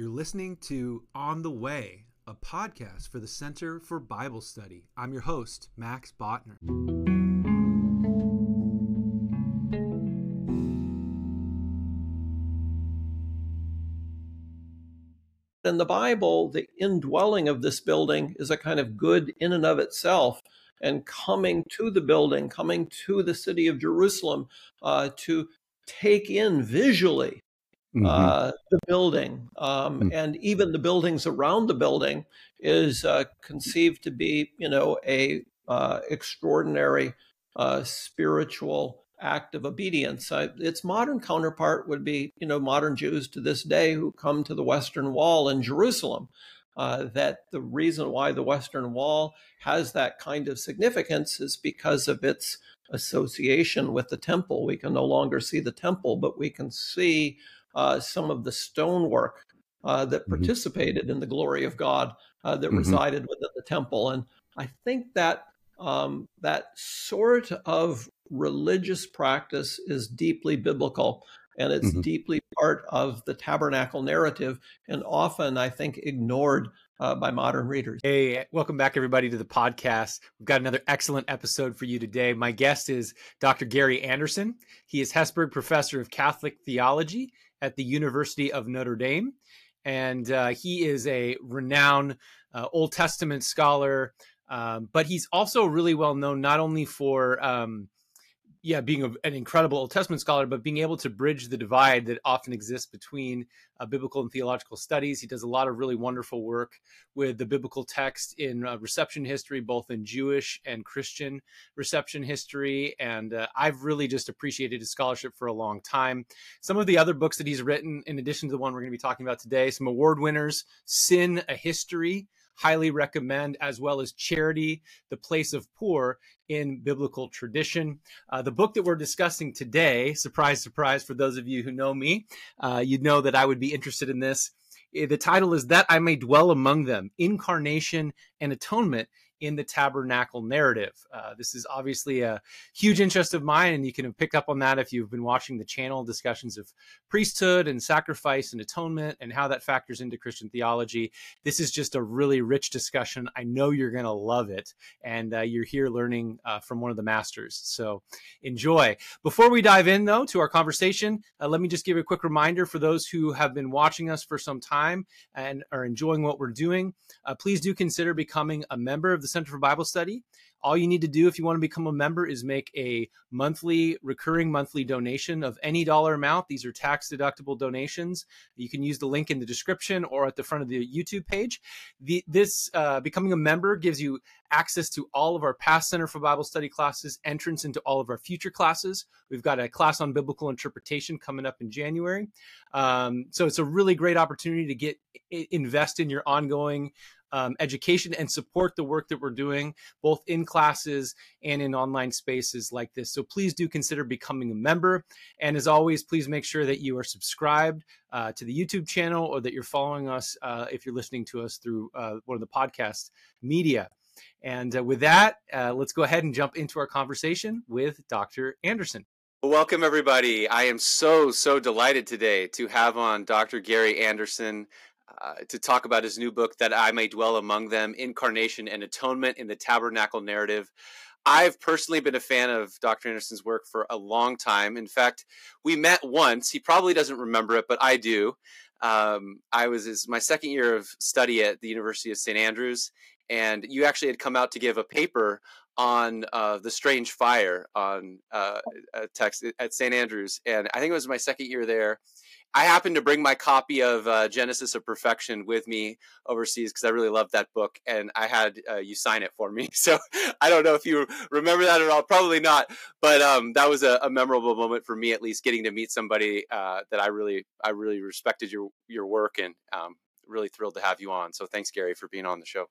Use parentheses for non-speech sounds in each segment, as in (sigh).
You're listening to On the Way, a podcast for the Center for Bible Study. I'm your host, Max Botner. In the Bible, the indwelling of this building is a kind of good in and of itself. And coming to the building, coming to the city of Jerusalem uh, to take in visually mm-hmm. uh, the building um, mm-hmm. and even the buildings around the building is uh, conceived to be, you know, a uh, extraordinary uh, spiritual act of obedience. its modern counterpart would be, you know, modern Jews to this day who come to the Western Wall in Jerusalem. Uh, that the reason why the Western Wall has that kind of significance is because of its association with the temple. We can no longer see the temple, but we can see uh, some of the stonework uh, that mm-hmm. participated in the glory of God uh, that mm-hmm. resided within the temple. And I think that um, that sort of religious practice is deeply biblical and it's mm-hmm. deeply part of the tabernacle narrative and often, I think, ignored uh, by modern readers. Hey, welcome back, everybody, to the podcast. We've got another excellent episode for you today. My guest is Dr. Gary Anderson. He is Hesburgh Professor of Catholic Theology at the University of Notre Dame. And uh, he is a renowned uh, Old Testament scholar, um, but he's also really well known not only for um, yeah, being a, an incredible Old Testament scholar, but being able to bridge the divide that often exists between uh, biblical and theological studies. He does a lot of really wonderful work with the biblical text in uh, reception history, both in Jewish and Christian reception history. And uh, I've really just appreciated his scholarship for a long time. Some of the other books that he's written, in addition to the one we're going to be talking about today, some award winners Sin, a History highly recommend, as well as Charity, the Place of Poor in Biblical Tradition. Uh, the book that we're discussing today, surprise, surprise, for those of you who know me, uh, you'd know that I would be interested in this. Eh, the title is That I May Dwell Among Them Incarnation and Atonement in the tabernacle narrative. Uh, this is obviously a huge interest of mine, and you can pick up on that if you've been watching the channel discussions of priesthood and sacrifice and atonement and how that factors into Christian theology. This is just a really rich discussion. I know you're going to love it, and uh, you're here learning uh, from one of the masters. So enjoy. Before we dive in, though, to our conversation, uh, let me just give a quick reminder for those who have been watching us for some time and are enjoying what we're doing. Uh, please do consider becoming a member of the Center for Bible Study. All you need to do if you want to become a member is make a monthly, recurring monthly donation of any dollar amount. These are tax deductible donations. You can use the link in the description or at the front of the YouTube page. The, this uh, becoming a member gives you access to all of our past Center for Bible Study classes, entrance into all of our future classes. We've got a class on biblical interpretation coming up in January. Um, so it's a really great opportunity to get invest in your ongoing um, education and support the work that we're doing, both in classes and in online spaces like this. So please do consider becoming a member. And as always, please make sure that you are subscribed uh, to the YouTube channel or that you're following us uh, if you're listening to us through uh, one of the podcast media. And uh, with that, uh, let's go ahead and jump into our conversation with Dr. Anderson. Welcome, everybody. I am so, so delighted today to have on Dr. Gary Anderson uh, to talk about his new book, That I May Dwell Among Them Incarnation and Atonement in the Tabernacle Narrative. I've personally been a fan of Dr. Anderson's work for a long time. In fact, we met once. He probably doesn't remember it, but I do. Um, I was my second year of study at the University of St. Andrews, and you actually had come out to give a paper on uh, the strange fire on uh, text at St. Andrews, and I think it was my second year there. I happened to bring my copy of uh, Genesis of Perfection with me overseas because I really loved that book, and I had uh, you sign it for me. (laughs) So I don't know if you remember that at all. Probably not, but um, that was a, a, memorable moment for me, at least, getting to meet somebody uh, that I really, I really respected your your work, and um, really thrilled to have you on. So thanks, Gary, for being on the show.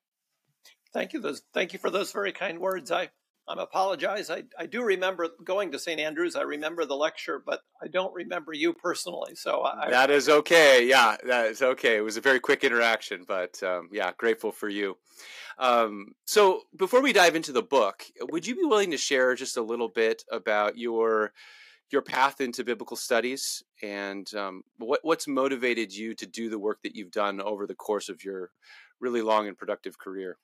Thank you. Those, thank you for those very kind words. I I apologize. I, I do remember going to St. Andrews. I remember the lecture, but I don't remember you personally. So I, that is okay. Yeah, that is okay. It was a very quick interaction, but um, yeah, grateful for you. Um, so before we dive into the book, would you be willing to share just a little bit about your your path into biblical studies and um, what what's motivated you to do the work that you've done over the course of your really long and productive career.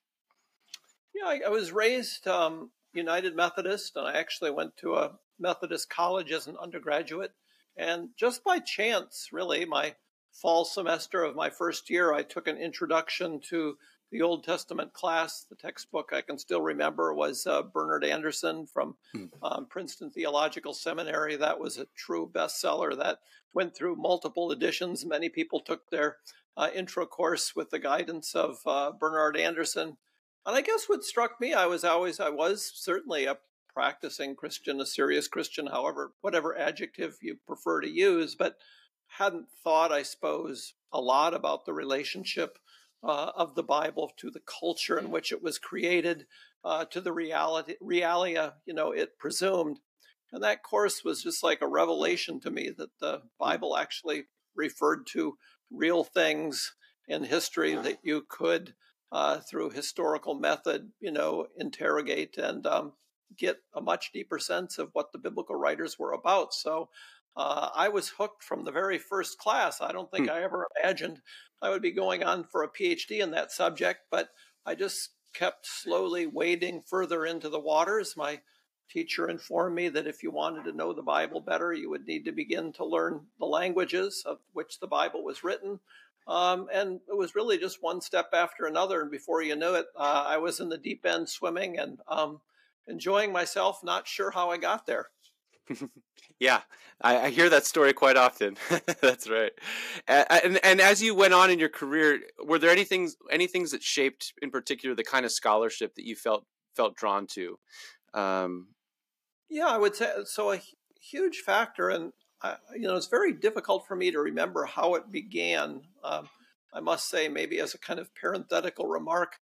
Yeah, I, I was raised um, United Methodist, and I actually went to a Methodist college as an undergraduate. And just by chance, really, my fall semester of my first year, I took an introduction to the Old Testament class. The textbook I can still remember was uh, Bernhard Anderson from hmm. um, Princeton Theological Seminary. That was a true bestseller that went through multiple editions. Many people took their uh, intro course with the guidance of uh, Bernhard Anderson. And I guess what struck me, I was always, I was certainly a practicing Christian, a serious Christian, however, whatever adjective you prefer to use, but hadn't thought, I suppose, a lot about the relationship uh, of the Bible to the culture in which it was created, uh, to the reality, realia, you know, it presumed. And that course was just like a revelation to me that the Bible actually referred to real things in history that you could, uh, through historical method, you know, interrogate and um, get a much deeper sense of what the biblical writers were about. So uh, I was hooked from the very first class. I don't think hmm. I ever imagined I would be going on for a PhD in that subject, but I just kept slowly wading further into the waters. My teacher informed me that if you wanted to know the Bible better, you would need to begin to learn the languages of which the Bible was written. Um, and it was really just one step after another. And before you knew it, uh, I was in the deep end swimming and um, enjoying myself, not sure how I got there. (laughs) yeah, I, I, hear that story quite often. (laughs) That's right. And, and, and as you went on in your career, were there any things any things that shaped, in particular, the kind of scholarship that you felt felt drawn to? Um, yeah, I would say so. A huge factor, and I, you know, it's very difficult for me to remember how it began. Um, I must say, maybe as a kind of parenthetical remark,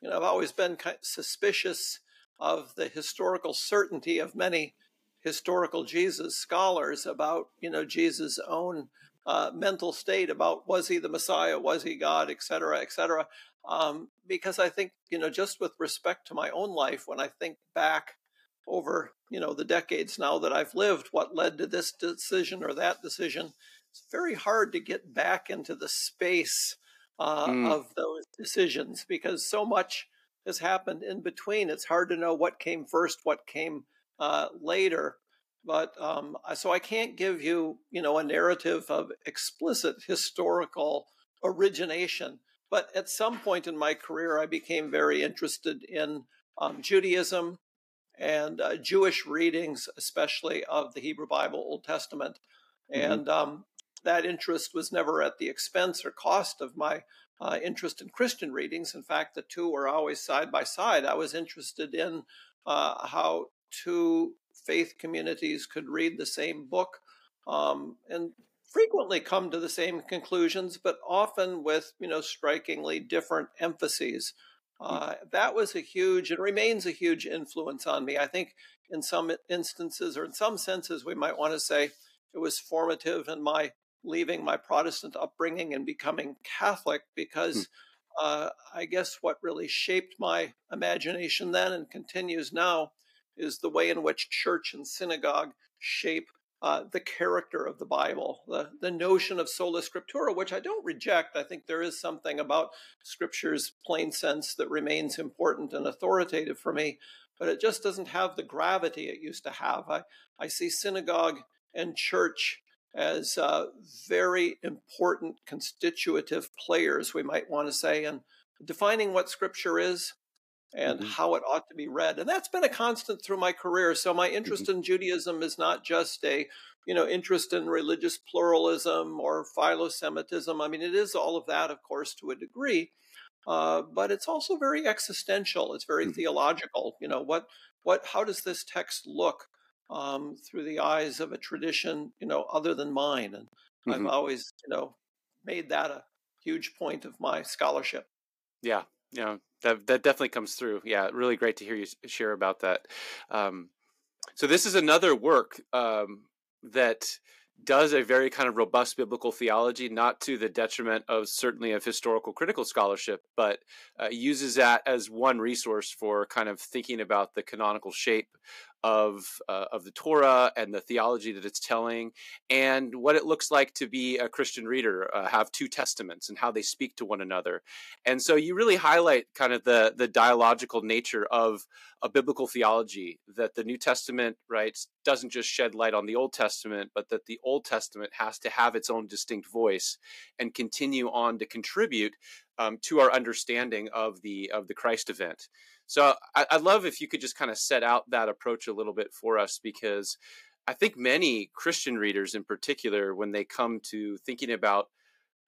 you know, I've always been kind of suspicious of the historical certainty of many historical Jesus scholars about you know Jesus' own uh, mental state about was he the Messiah, was he God, et cetera, et cetera. Um, because I think you know just with respect to my own life, when I think back over you know the decades now that I've lived, what led to this decision or that decision, it's very hard to get back into the space uh, mm. of those decisions because so much has happened in between. It's hard to know what came first, what came uh, later. But um, so I can't give you, you know, a narrative of explicit historical origination. But at some point in my career, I became very interested in um, Judaism and uh, Jewish readings, especially of the Hebrew Bible, Old Testament. Mm-hmm. And um, that interest was never at the expense or cost of my uh, interest in Christian readings. In fact, the two were always side by side. I was interested in uh, how two faith communities could read the same book um, and frequently come to the same conclusions, but often with you know strikingly different emphases. Uh, that was a huge and remains a huge influence on me. I think in some instances or in some senses we might want to say it was formative in my leaving my Protestant upbringing and becoming Catholic because hmm. uh, I guess what really shaped my imagination then and continues now is the way in which church and synagogue shape uh, the character of the Bible, the, the notion of sola scriptura, which I don't reject. I think there is something about scripture's plain sense that remains important and authoritative for me, but it just doesn't have the gravity it used to have. I, I see synagogue and church as uh, very important constitutive players, we might want to say, in defining what Scripture is and mm-hmm. how it ought to be read. And that's been a constant through my career. So my interest mm-hmm. in Judaism is not just a, you know, interest in religious pluralism or philo-Semitism. I mean, it is all of that, of course, to a degree. Uh, but it's also very existential. It's very mm-hmm. theological. You know, what, what, how does this text look? um, through the eyes of a tradition, you know, other than mine. And mm-hmm. I've always, you know, made that a huge point of my scholarship. Yeah, yeah, that that definitely comes through. Yeah, really great to hear you share about that. Um, so this is another work um, that does a very kind of robust biblical theology, not to the detriment of certainly of historical critical scholarship, but uh, uses that as one resource for kind of thinking about the canonical shape of uh, of the Torah and the theology that it's telling, and what it looks like to be a Christian reader, uh, have two testaments and how they speak to one another. And so you really highlight kind of the the dialogical nature of a biblical theology that the New Testament right doesn't just shed light on the Old Testament, but that the Old Testament has to have its own distinct voice and continue on to contribute um, to our understanding of the of the Christ event. So I, would love if you could just kind of set out that approach a little bit for us, because I think many Christian readers, in particular, when they come to thinking about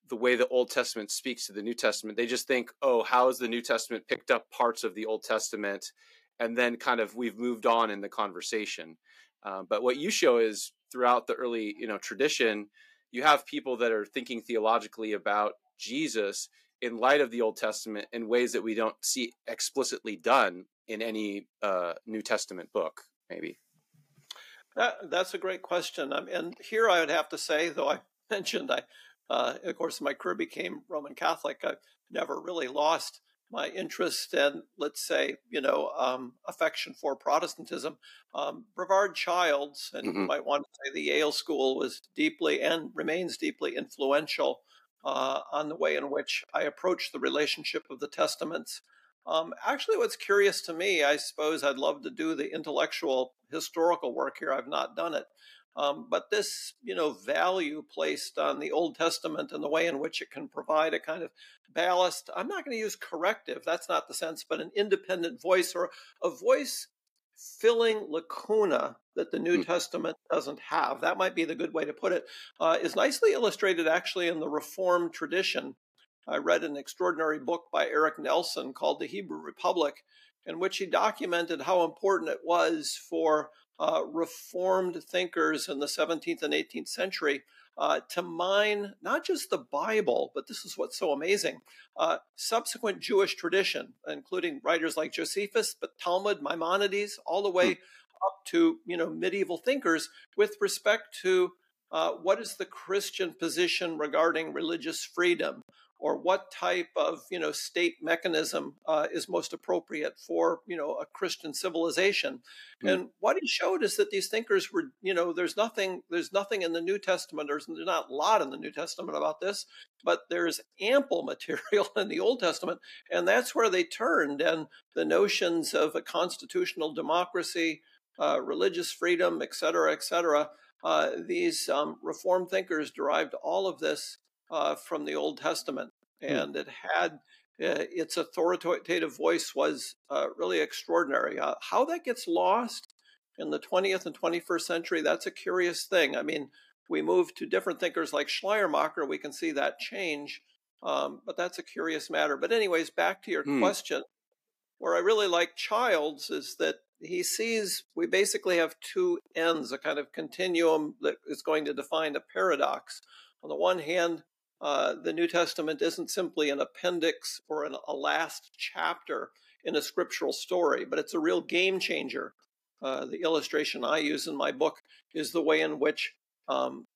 the way the Old Testament speaks to the New Testament, they just think, "Oh, how has the New Testament picked up parts of the Old Testament?" And then kind of we've moved on in the conversation. Uh, but what you show is throughout the early, you know, tradition, you have people that are thinking theologically about Jesus in light of the Old Testament in ways that we don't see explicitly done in any uh, New Testament book, maybe? That, that's a great question. Um, and here I would have to say, though I (laughs) mentioned I, uh, of course, my career became Roman Catholic. I never really lost my interest and, let's say, you know, um, affection for Protestantism. Um, Brevard Childs, and mm-hmm. you might want to say the Yale School, was deeply and remains deeply influential uh, on the way in which I approach the relationship of the Testaments. Um, actually, what's curious to me, I suppose I'd love to do the intellectual historical work here. I've not done it. Um, but this, you know, value placed on the Old Testament and the way in which it can provide a kind of ballast. I'm not going to use corrective. That's not the sense, but an independent voice or a voice filling lacuna that the New mm. Testament doesn't have. That might be the good way to put it. Uh, is nicely illustrated actually in the Reformed tradition. I read an extraordinary book by Eric Nelson called The Hebrew Republic, in which he documented how important it was for uh, Reformed thinkers in the 17th and 18th century uh, to mine not just the Bible, but this is what's so amazing uh, subsequent Jewish tradition, including writers like Josephus, but Talmud, Maimonides, all the way hmm. up to you know medieval thinkers with respect to uh, what is the Christian position regarding religious freedom? Or what type of you know state mechanism uh, is most appropriate for you know a Christian civilization. Mm. And what he showed is that these thinkers were you know there's nothing there's nothing in the New Testament there's not a lot in the New Testament about this, but there's ample (laughs) material in the Old Testament, and that's where they turned. And the notions of a constitutional democracy, uh, religious freedom, et cetera, et cetera. Uh, these um, Reformed thinkers derived all of this uh, from the Old Testament, hmm. and it had uh, its authoritative voice was uh, really extraordinary. Uh, how that gets lost in the 20th and 21st century, that's a curious thing. I mean, we move to different thinkers like Schleiermacher, we can see that change, um, but that's a curious matter. But, anyways, back to your hmm. question. Where I really like Childs is that he sees we basically have two ends, a kind of continuum that is going to define a paradox. On the one hand, uh, the New Testament isn't simply an appendix or an, a last chapter in a scriptural story, but it's a real game changer. Uh, the illustration I use in my book is the way in which um,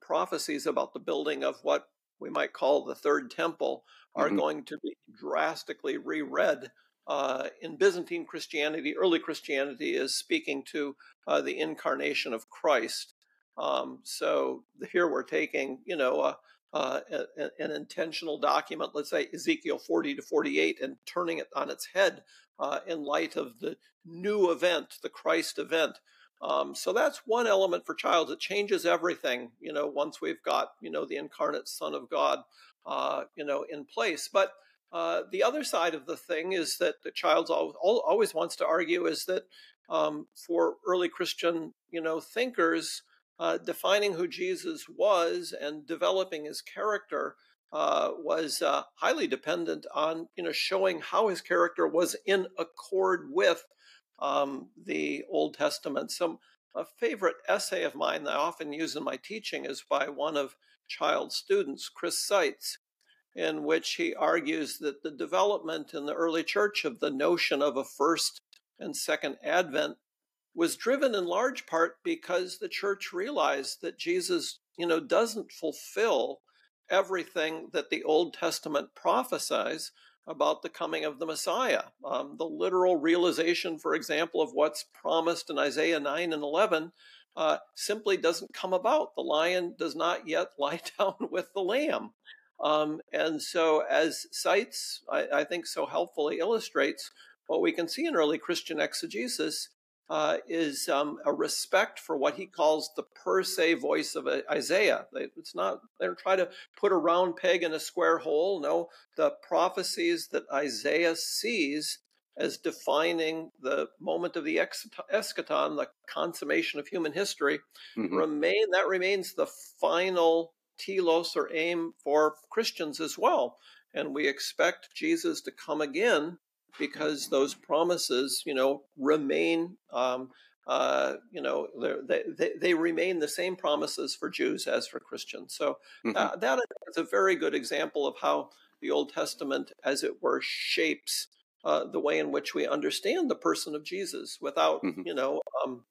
prophecies about the building of what we might call the third temple are mm-hmm. going to be drastically reread. Uh, in Byzantine Christianity, early Christianity is speaking to uh, the incarnation of Christ. Um, so here we're taking, you know, a, uh, a, an intentional document, let's say Ezekiel 40 to 48, and turning it on its head uh, in light of the new event, the Christ event. Um, so that's one element for Childs. It changes everything, you know, once we've got, you know, the incarnate Son of God, uh, you know, in place. But uh, the other side of the thing is that the Childs always wants to argue is that um, for early Christian, you know, thinkers, uh, defining who Jesus was and developing his character uh, was uh, highly dependent on you know showing how his character was in accord with um, the Old Testament. Some a favorite essay of mine that I often use in my teaching is by one of Child's students, Chris Seitz, in which he argues that the development in the early church of the notion of a first and second advent was driven in large part because the church realized that Jesus, you know, doesn't fulfill everything that the Old Testament prophesies, about the coming of the Messiah. Um, the literal realization, for example, of what's promised in Isaiah 9 and 11 uh, simply doesn't come about. The lion does not yet (laughs) lie down with the lamb. Um, and so, as Seitz, I, I, think, so helpfully illustrates, what we can see in early Christian exegesis uh, is um, a respect for what he calls the per se voice of Isaiah. It's not, they don't try to put a round peg in a square hole. No, the prophecies that Isaiah sees as defining the moment of the eschaton, the consummation of human history, mm-hmm. remain that remains the final telos or aim for Christians as well. And we expect Jesus to come again because those promises, you know, remain, um, uh, you know, they, they, they, remain the same promises for Jews as for Christians. So mm-hmm. uh, that is a very good example of how the Old Testament, as it were, shapes uh, the way in which we understand the person of Jesus without, mm-hmm. you know, um,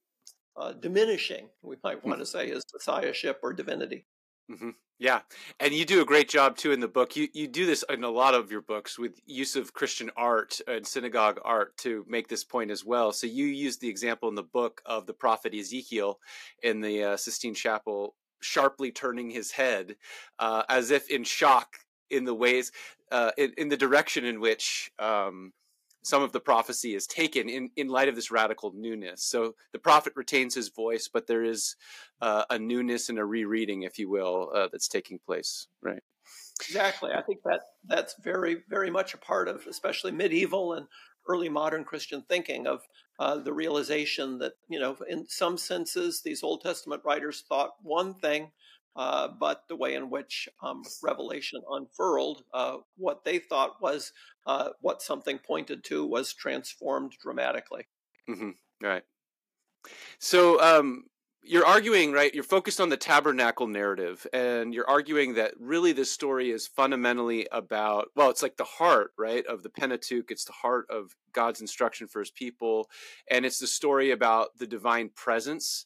uh, diminishing, we might mm-hmm. want to say, his messiahship or divinity. Mm-hmm. Yeah, and you do a great job too in the book. You you do this in a lot of your books with use of Christian art and synagogue art to make this point as well. So you use the example in the book of the prophet Ezekiel in the uh, Sistine Chapel, sharply turning his head uh, as if in shock in the ways uh, in, in, the direction in which um, some of the prophecy is taken in, in light of this radical newness. So the prophet retains his voice, but there is uh, a newness and a rereading, if you will, uh, that's taking place. Right. Exactly. I think that that's very, very much a part of, especially medieval and early modern Christian thinking of uh, the realization that, you know, in some senses, these Old Testament writers thought one thing, uh, but the way in which um, Revelation unfurled uh, what they thought was uh, what something pointed to was transformed dramatically. Mm-hmm. Right. So um, you're arguing, right? You're focused on the tabernacle narrative, and you're arguing that really this story is fundamentally about, well, it's like the heart, right, of the Pentateuch. It's the heart of God's instruction for his people. And it's the story about the divine presence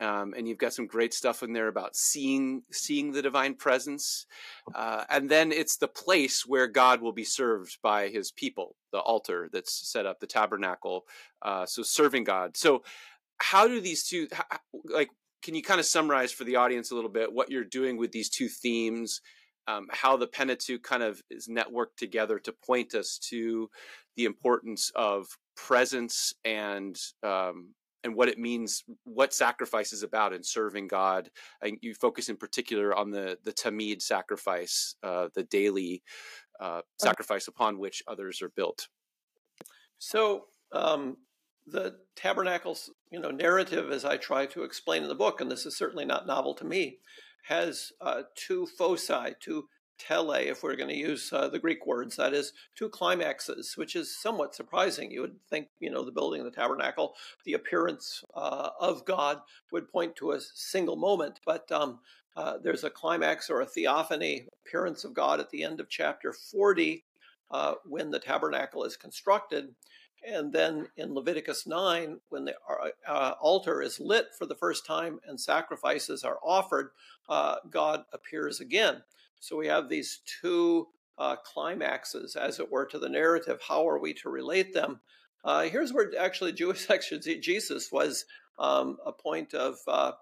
um, and you've got some great stuff in there about seeing seeing the divine presence, uh, and then it's the place where God will be served by His people, the altar that's set up, the tabernacle. Uh, so serving God. So how do these two how, like? Can you kind of summarize for the audience a little bit what you're doing with these two themes? Um, how the Pentateuch kind of is networked together to point us to the importance of presence and um, and what it means, what sacrifice is about in serving God. And you focus in particular on the the tamid sacrifice, uh, the daily uh, sacrifice upon which others are built. So um, the tabernacle's you know narrative, as I try to explain in the book, and this is certainly not novel to me, has uh, two foci, two tele, if we're going to use uh, the Greek words, that is two climaxes, which is somewhat surprising. You would think, you know, the building of the tabernacle, the appearance uh, of God would point to a single moment, but um, uh, there's a climax or a theophany appearance of God at the end of chapter 40 uh, when the tabernacle is constructed. And then in Leviticus 9, when the uh, uh, altar is lit for the first time and sacrifices are offered, God appears again. So we have these two uh, climaxes, as it were, to the narrative. How are we to relate them? Uh, here's where actually Jewish (laughs) exegesis was um, a point of uh,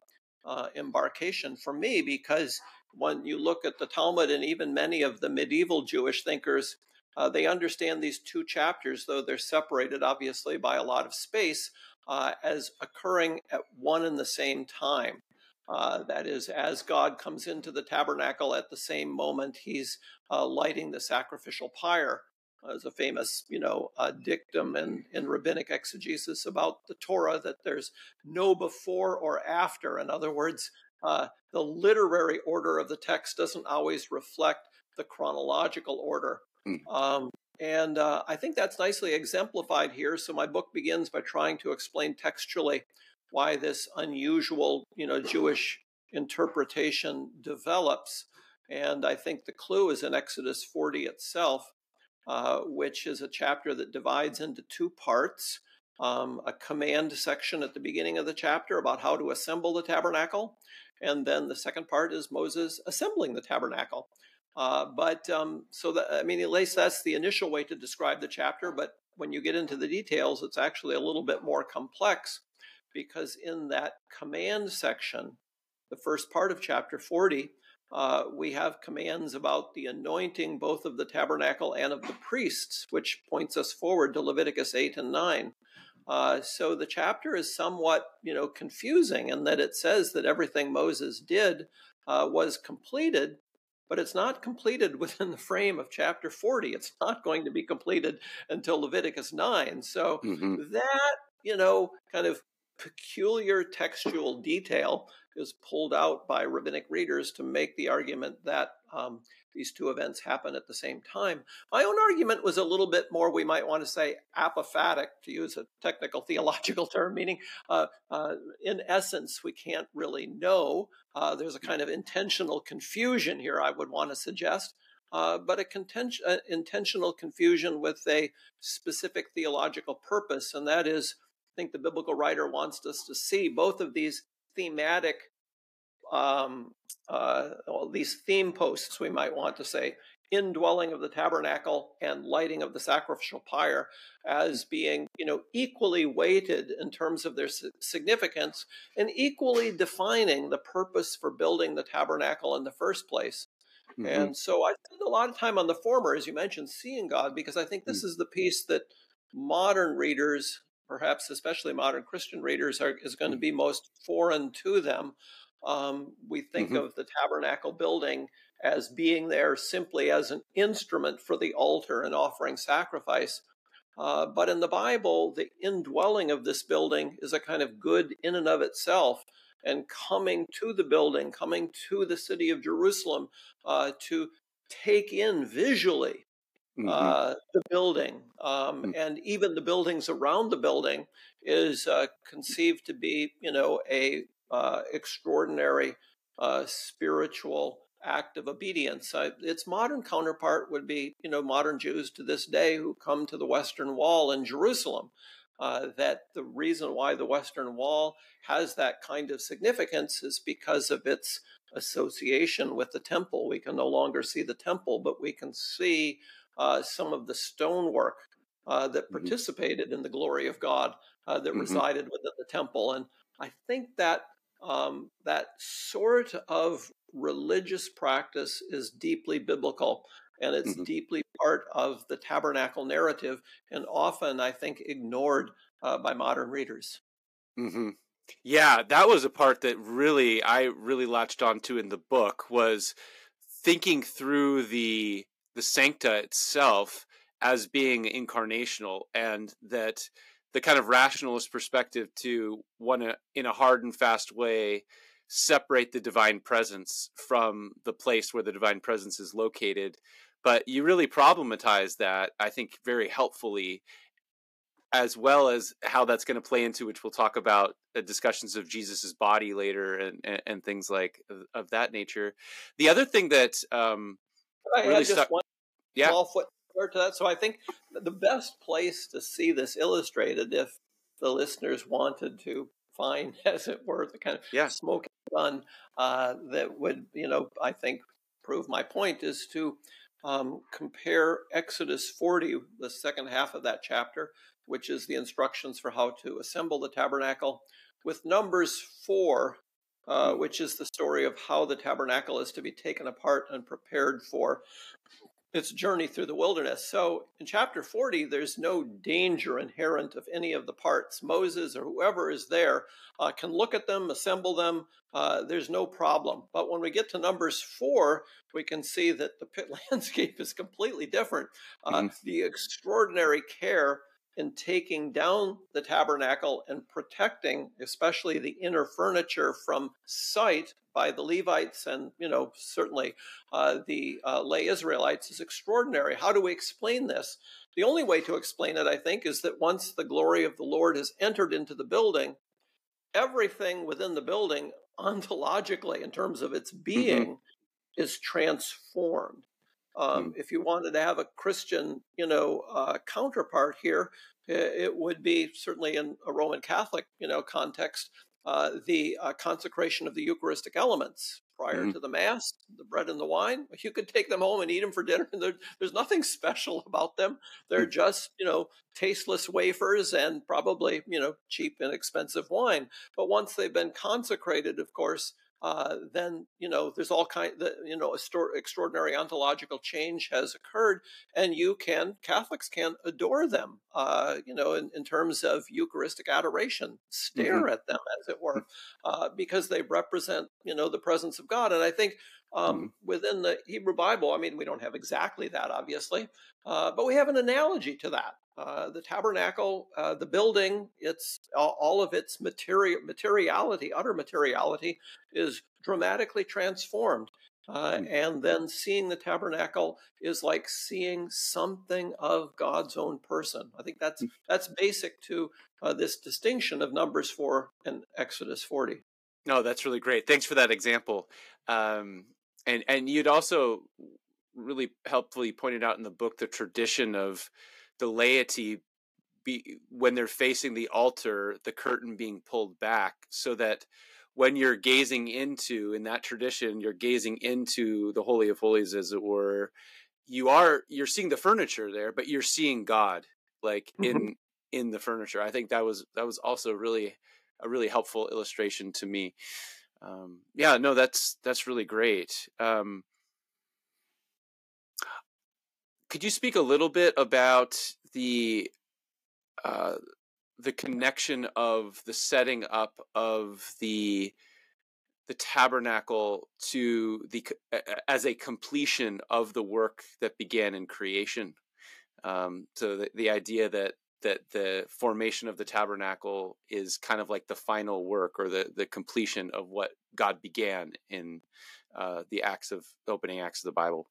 uh, embarkation for me, because when you look at the Talmud and even many of the medieval Jewish thinkers, uh, they understand these two chapters, though they're separated obviously by a lot of space, uh, as occurring at one and the same time. Uh, that is, as God comes into the tabernacle at the same moment, he's uh, lighting the sacrificial pyre. There's a famous, you know, uh, dictum in, in rabbinic exegesis about the Torah that there's no before or after. In other words, uh, the literary order of the text doesn't always reflect the chronological order. Mm. Um, and uh, I think that's nicely exemplified here. So my book begins by trying to explain textually why this unusual, you know, Jewish interpretation develops. And I think the clue is in Exodus 40 itself, uh, which is a chapter that divides into two parts. Um, a command section at the beginning of the chapter about how to assemble the tabernacle. And then the second part is Moses assembling the tabernacle. Uh, but um, so that, I mean, at least that's the initial way to describe the chapter. But when you get into the details, it's actually a little bit more complex because in that command section, the first part of chapter 40, uh, we have commands about the anointing both of the tabernacle and of the priests, which points us forward to Leviticus 8 and 9. Uh, so the chapter is somewhat, you know, confusing in that it says that everything Moses did uh, was completed, but it's not completed (laughs) within the frame of chapter 40. It's not going to be completed until Leviticus 9. So mm-hmm. that, you know, kind of peculiar textual detail is pulled out by rabbinic readers to make the argument that um, these two events happen at the same time. My own argument was a little bit more, we might want to say, apophatic, to use a technical theological term, meaning uh, uh, in essence, we can't really know. Uh, there's a kind of intentional confusion here, I would want to suggest. Uh, but a uh, intentional confusion with a specific theological purpose, and that is, think the biblical writer wants us to see both of these thematic um, uh, well, these theme posts, we might want to say, indwelling of the tabernacle and lighting of the sacrificial pyre as being you know equally weighted in terms of their significance and equally defining the purpose for building the tabernacle in the first place mm-hmm. and so i spend a lot of time on the former as you mentioned seeing god because i think this mm-hmm. is the piece that modern readers perhaps especially modern christian readers are, is going to be most foreign to them um, we think mm-hmm. of the tabernacle building as being there simply as an instrument for the altar and offering sacrifice. Uh, but in the Bible, the indwelling of this building is a kind of good in and of itself. And coming to the building, coming to the city of Jerusalem uh, to take in visually mm-hmm. uh, the building um, mm-hmm. and even the buildings around the building is uh, conceived to be, you know, a uh, extraordinary uh, spiritual act of obedience. Uh, its modern counterpart would be, you know, modern Jews to this day who come to the Western Wall in Jerusalem. Uh, that the reason why the Western Wall has that kind of significance is because of its association with the temple. We can no longer see the temple, but we can see uh, some of the stonework uh, that mm-hmm. participated in the glory of God uh, that mm-hmm. resided within the temple. And I think that um, that sort of religious practice is deeply biblical and it's mm-hmm. deeply part of the tabernacle narrative and often i think ignored uh, by modern readers mm-hmm. yeah that was a part that really i really latched onto in the book was thinking through the the sancta itself as being incarnational and that the kind of rationalist perspective to want to, in a hard and fast way, separate the divine presence from the place where the divine presence is located. But you really problematize that, I think, very helpfully, as well as how that's going to play into, which we'll talk about, uh, discussions of Jesus's body later and, and, and things like of, of, that nature. The other thing that um, I really stuck, yeah. small foot to that. So I think the best place to see this illustrated, if the listeners wanted to find, (laughs) as it were, the kind of yeah. smoking gun uh, that would, you know, I think prove my point, is to um, compare Exodus 40, the second half of that chapter, which is the instructions for how to assemble the tabernacle, with Numbers 4, uh, hmm. which is the story of how the tabernacle is to be taken apart and prepared for its journey through the wilderness. So in chapter 40, there's no danger inherent of any of the parts. Moses or whoever is there uh, can look at them, assemble them. Uh, there's no problem. But when we get to Numbers 4, we can see that the pit (laughs) landscape is completely different. Uh, mm-hmm. The extraordinary care in taking down the tabernacle and protecting, especially the inner furniture, from sight by the Levites and, you know, certainly uh, the uh, lay Israelites is extraordinary. How do we explain this? The only way to explain it, I think, is that once the glory of the Lord has entered into the building, everything within the building, (laughs) ontologically, in terms of its mm-hmm. being, mm-hmm. is transformed. Um, mm. If you wanted to have a Christian, you know, uh, counterpart here, it would be certainly in a Roman Catholic, you know, context, uh, the uh, consecration of the Eucharistic elements. prior Mhm. to the Mass, the bread and the wine. (laughs) You could take them home and eat them for dinner. there- There's nothing (laughs) special about them. They're just, you know, tasteless wafers and probably, you know, cheap and expensive wine. But once they've been consecrated, of course, uh, then you know there's all kind the you know extraordinary ontological change has occurred and you can catholics can adore them uh, you know in, in terms of eucharistic adoration stare at them as it were uh, because they represent you know the presence of god and i think um, within the hebrew bible i mean we don't have exactly that obviously uh, but we have an analogy to that uh, the tabernacle, uh, the building, it's all, of its material materiality, utter materiality, is dramatically transformed. Uh, Mm. and then seeing the tabernacle is like seeing something of God's own person. I think that's Mm. that's basic to uh, this distinction of Numbers four and Exodus forty. No, that's really great. Thanks for that example. Um, and and you'd also really helpfully pointed out in the book the tradition of the laity be when they're facing the altar, the curtain being pulled back, so that when you're gazing into in that tradition, you're gazing into the holy of holies, as it were. You are you're seeing the furniture there, but you're seeing God like Mhm. in in the furniture. I think that was that was also really a really helpful illustration to me. Um, yeah, no, that's that's really great. Um, could you speak a little bit about the uh, the connection of the setting up of the the tabernacle to the as a completion of the work that began in creation? Um, so the, the idea that that the formation of the tabernacle is kind of like the final work or the the completion of what God began in uh, the acts of opening acts of the Bible.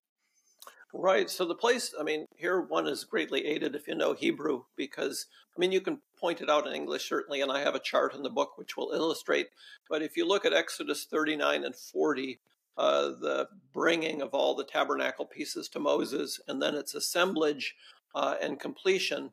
Right. So the place, I mean, here one is greatly aided if you know Hebrew, because, I mean, you can point it out in English, certainly, and I have a chart in the book which will illustrate. But if you look at Exodus 39 and 40, uh, the bringing of all the tabernacle pieces to Moses and then its assemblage uh, and completion,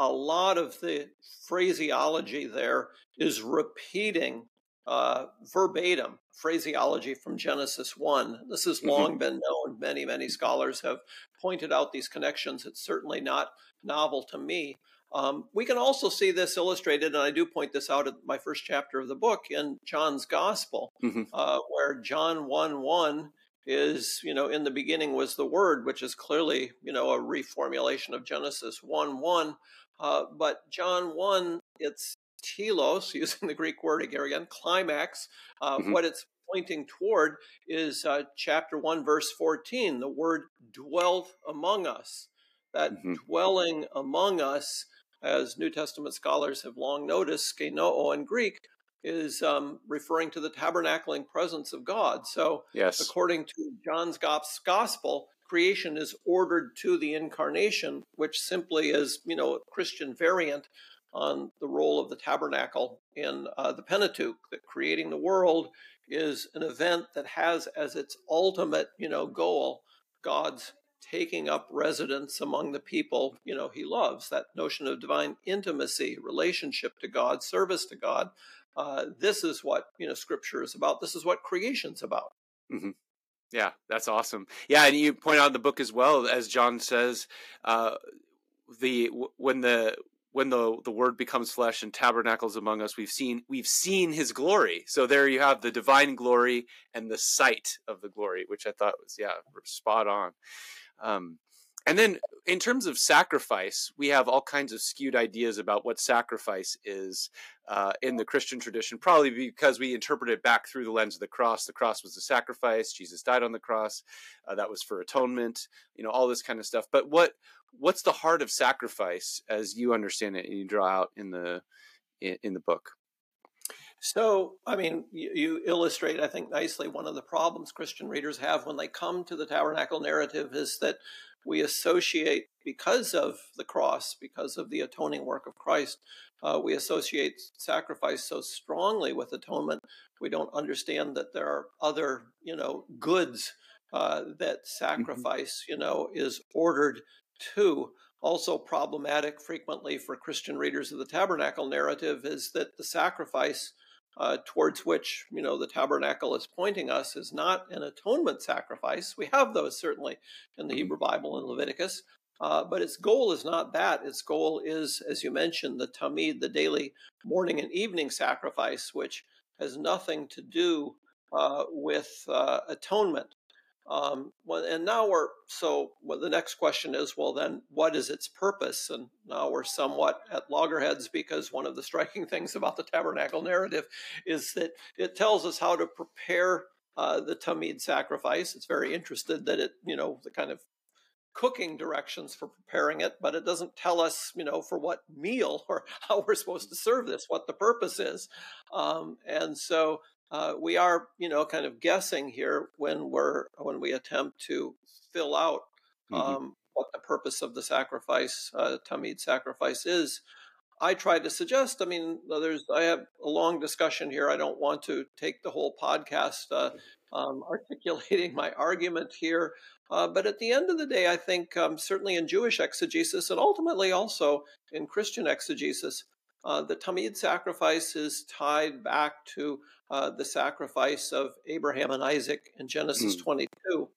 a lot of the phraseology there is repeating uh, verbatim phraseology from Genesis 1. This has Mhm. long been known. Many, many scholars have pointed out these connections. It's certainly not novel to me. Um, we can also see this illustrated, and I do point this out in my first chapter of the book in John's Gospel, Mhm. uh, where John 1 1 is, you know, in the beginning was the Word, which is clearly, you know, a reformulation of Genesis 1 1. Uh, but John 1, it's telos, (laughs) using the Greek word again, climax. Uh, Mhm. What it's pointing toward is uh, chapter 1, verse 14. The word dwelt among us. That Mhm. dwelling among us, as New Testament scholars have long noticed, skenoo in Greek, is um, referring to the tabernacling presence of God. So, Yes. according to John's gospel, creation is ordered to the incarnation, which simply is, you know, a Christian variant on the role of the tabernacle in uh, the Pentateuch, that creating the world is an event that has as its ultimate, you know, goal God's taking up residence among the people, you know, he loves. That notion of divine intimacy, relationship to God, service to God. Uh, this is what, you know, scripture is about. This is what creation's about. Yeah, that's awesome. Yeah, and you point out in the book as well, as John says, uh, the when the when the the word becomes flesh and tabernacles among us, we've seen we've seen his glory. So there you have the divine glory and the sight of the glory, which I thought was yeah spot on. Um, and then in terms of sacrifice, we have all kinds of skewed ideas about what sacrifice is uh, in the Christian tradition, probably because we interpret it back through the lens of the cross. The cross was a sacrifice. Jesus died on the cross. Uh, that was for atonement. You know, all this kind of stuff. But what what's the heart of sacrifice as you understand it and you draw out in the in, in the book? So, I mean, you, you, illustrate, I think, nicely one of the problems Christian readers have when they come to the tabernacle narrative is that we associate, because of the cross, because of the atoning work of Christ, uh, we associate sacrifice so strongly with atonement. We don't understand that there are other, you know, goods uh, that sacrifice, mm-hmm. you know, is ordered to. Also problematic frequently for Christian readers of the tabernacle narrative is that the sacrifice uh, towards which you know the tabernacle is pointing us is not an atonement sacrifice. We have those certainly in the mm-hmm. Hebrew Bible in Leviticus, uh, but its goal is not that. Its goal is, as you mentioned, the tamid, the daily morning and evening sacrifice, which has nothing to do uh, with uh, atonement. Um, and now we're so. Well, the next question is, well, then what is its purpose? And now we're somewhat at loggerheads because one of the (laughs) striking things about the tabernacle narrative is that it tells us how to prepare uh, the tamid sacrifice. It's very interested that it, you know, the kind of cooking directions for preparing it, but it doesn't tell us, you know, for what meal (laughs) or how we're supposed to serve this, what the purpose is. Um, and so uh, we are, you know, kind of guessing here when we're when we attempt to fill out mm-hmm. um, mm-hmm. what the purpose of the sacrifice, uh, tamid sacrifice, is. I try to suggest. I mean, there's I have a long discussion here. I don't want to take the whole podcast uh, um, (laughs) articulating my argument here, uh, but at the end of the day, I think um, certainly in Jewish exegesis and ultimately also in Christian exegesis, uh, the Tamid sacrifice is tied back to uh, the sacrifice of Abraham and Isaac in Genesis mm. 22.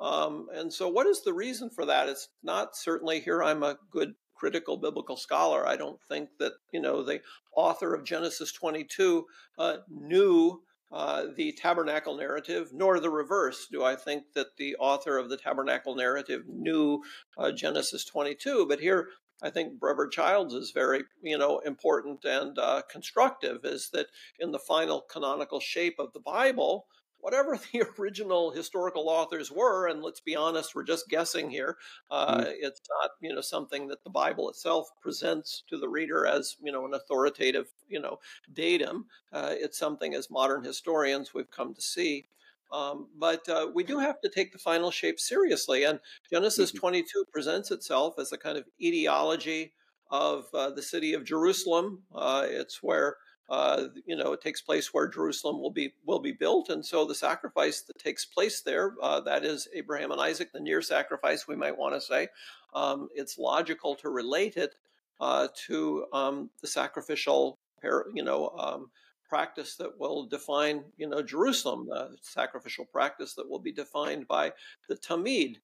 Um, and so, what is the reason for that? It's not certainly here. I'm a good critical biblical scholar. I don't think that you know the author of Genesis 22 uh, knew uh, the tabernacle narrative, nor the reverse. Do I think that the author of the tabernacle narrative knew uh, Genesis 22? But here, I think Brevard Childs is very, you know, important and uh, constructive. Is that in the final canonical shape of the Bible, whatever (laughs) the original historical authors were, and let's be honest, we're just guessing here. Uh, mm. It's not, you know, something that the Bible itself presents to the reader as, you know, an authoritative, you know, datum. Uh, it's something as modern historians we've come to see. Um, but uh, we do have to take the final shape seriously. And Genesis mm-hmm. 22 presents itself as a kind of etiology of uh, the city of Jerusalem. Uh, it's where uh, you know it takes place where Jerusalem will be will be built, and so the sacrifice that takes place there, uh, that is Abraham and Isaac, the near sacrifice, we might want to say. Um, it's logical to relate it uh, to um, the sacrificial, you know um, practice that will define, you know, Jerusalem, the sacrificial practice that will be defined by the Tamid.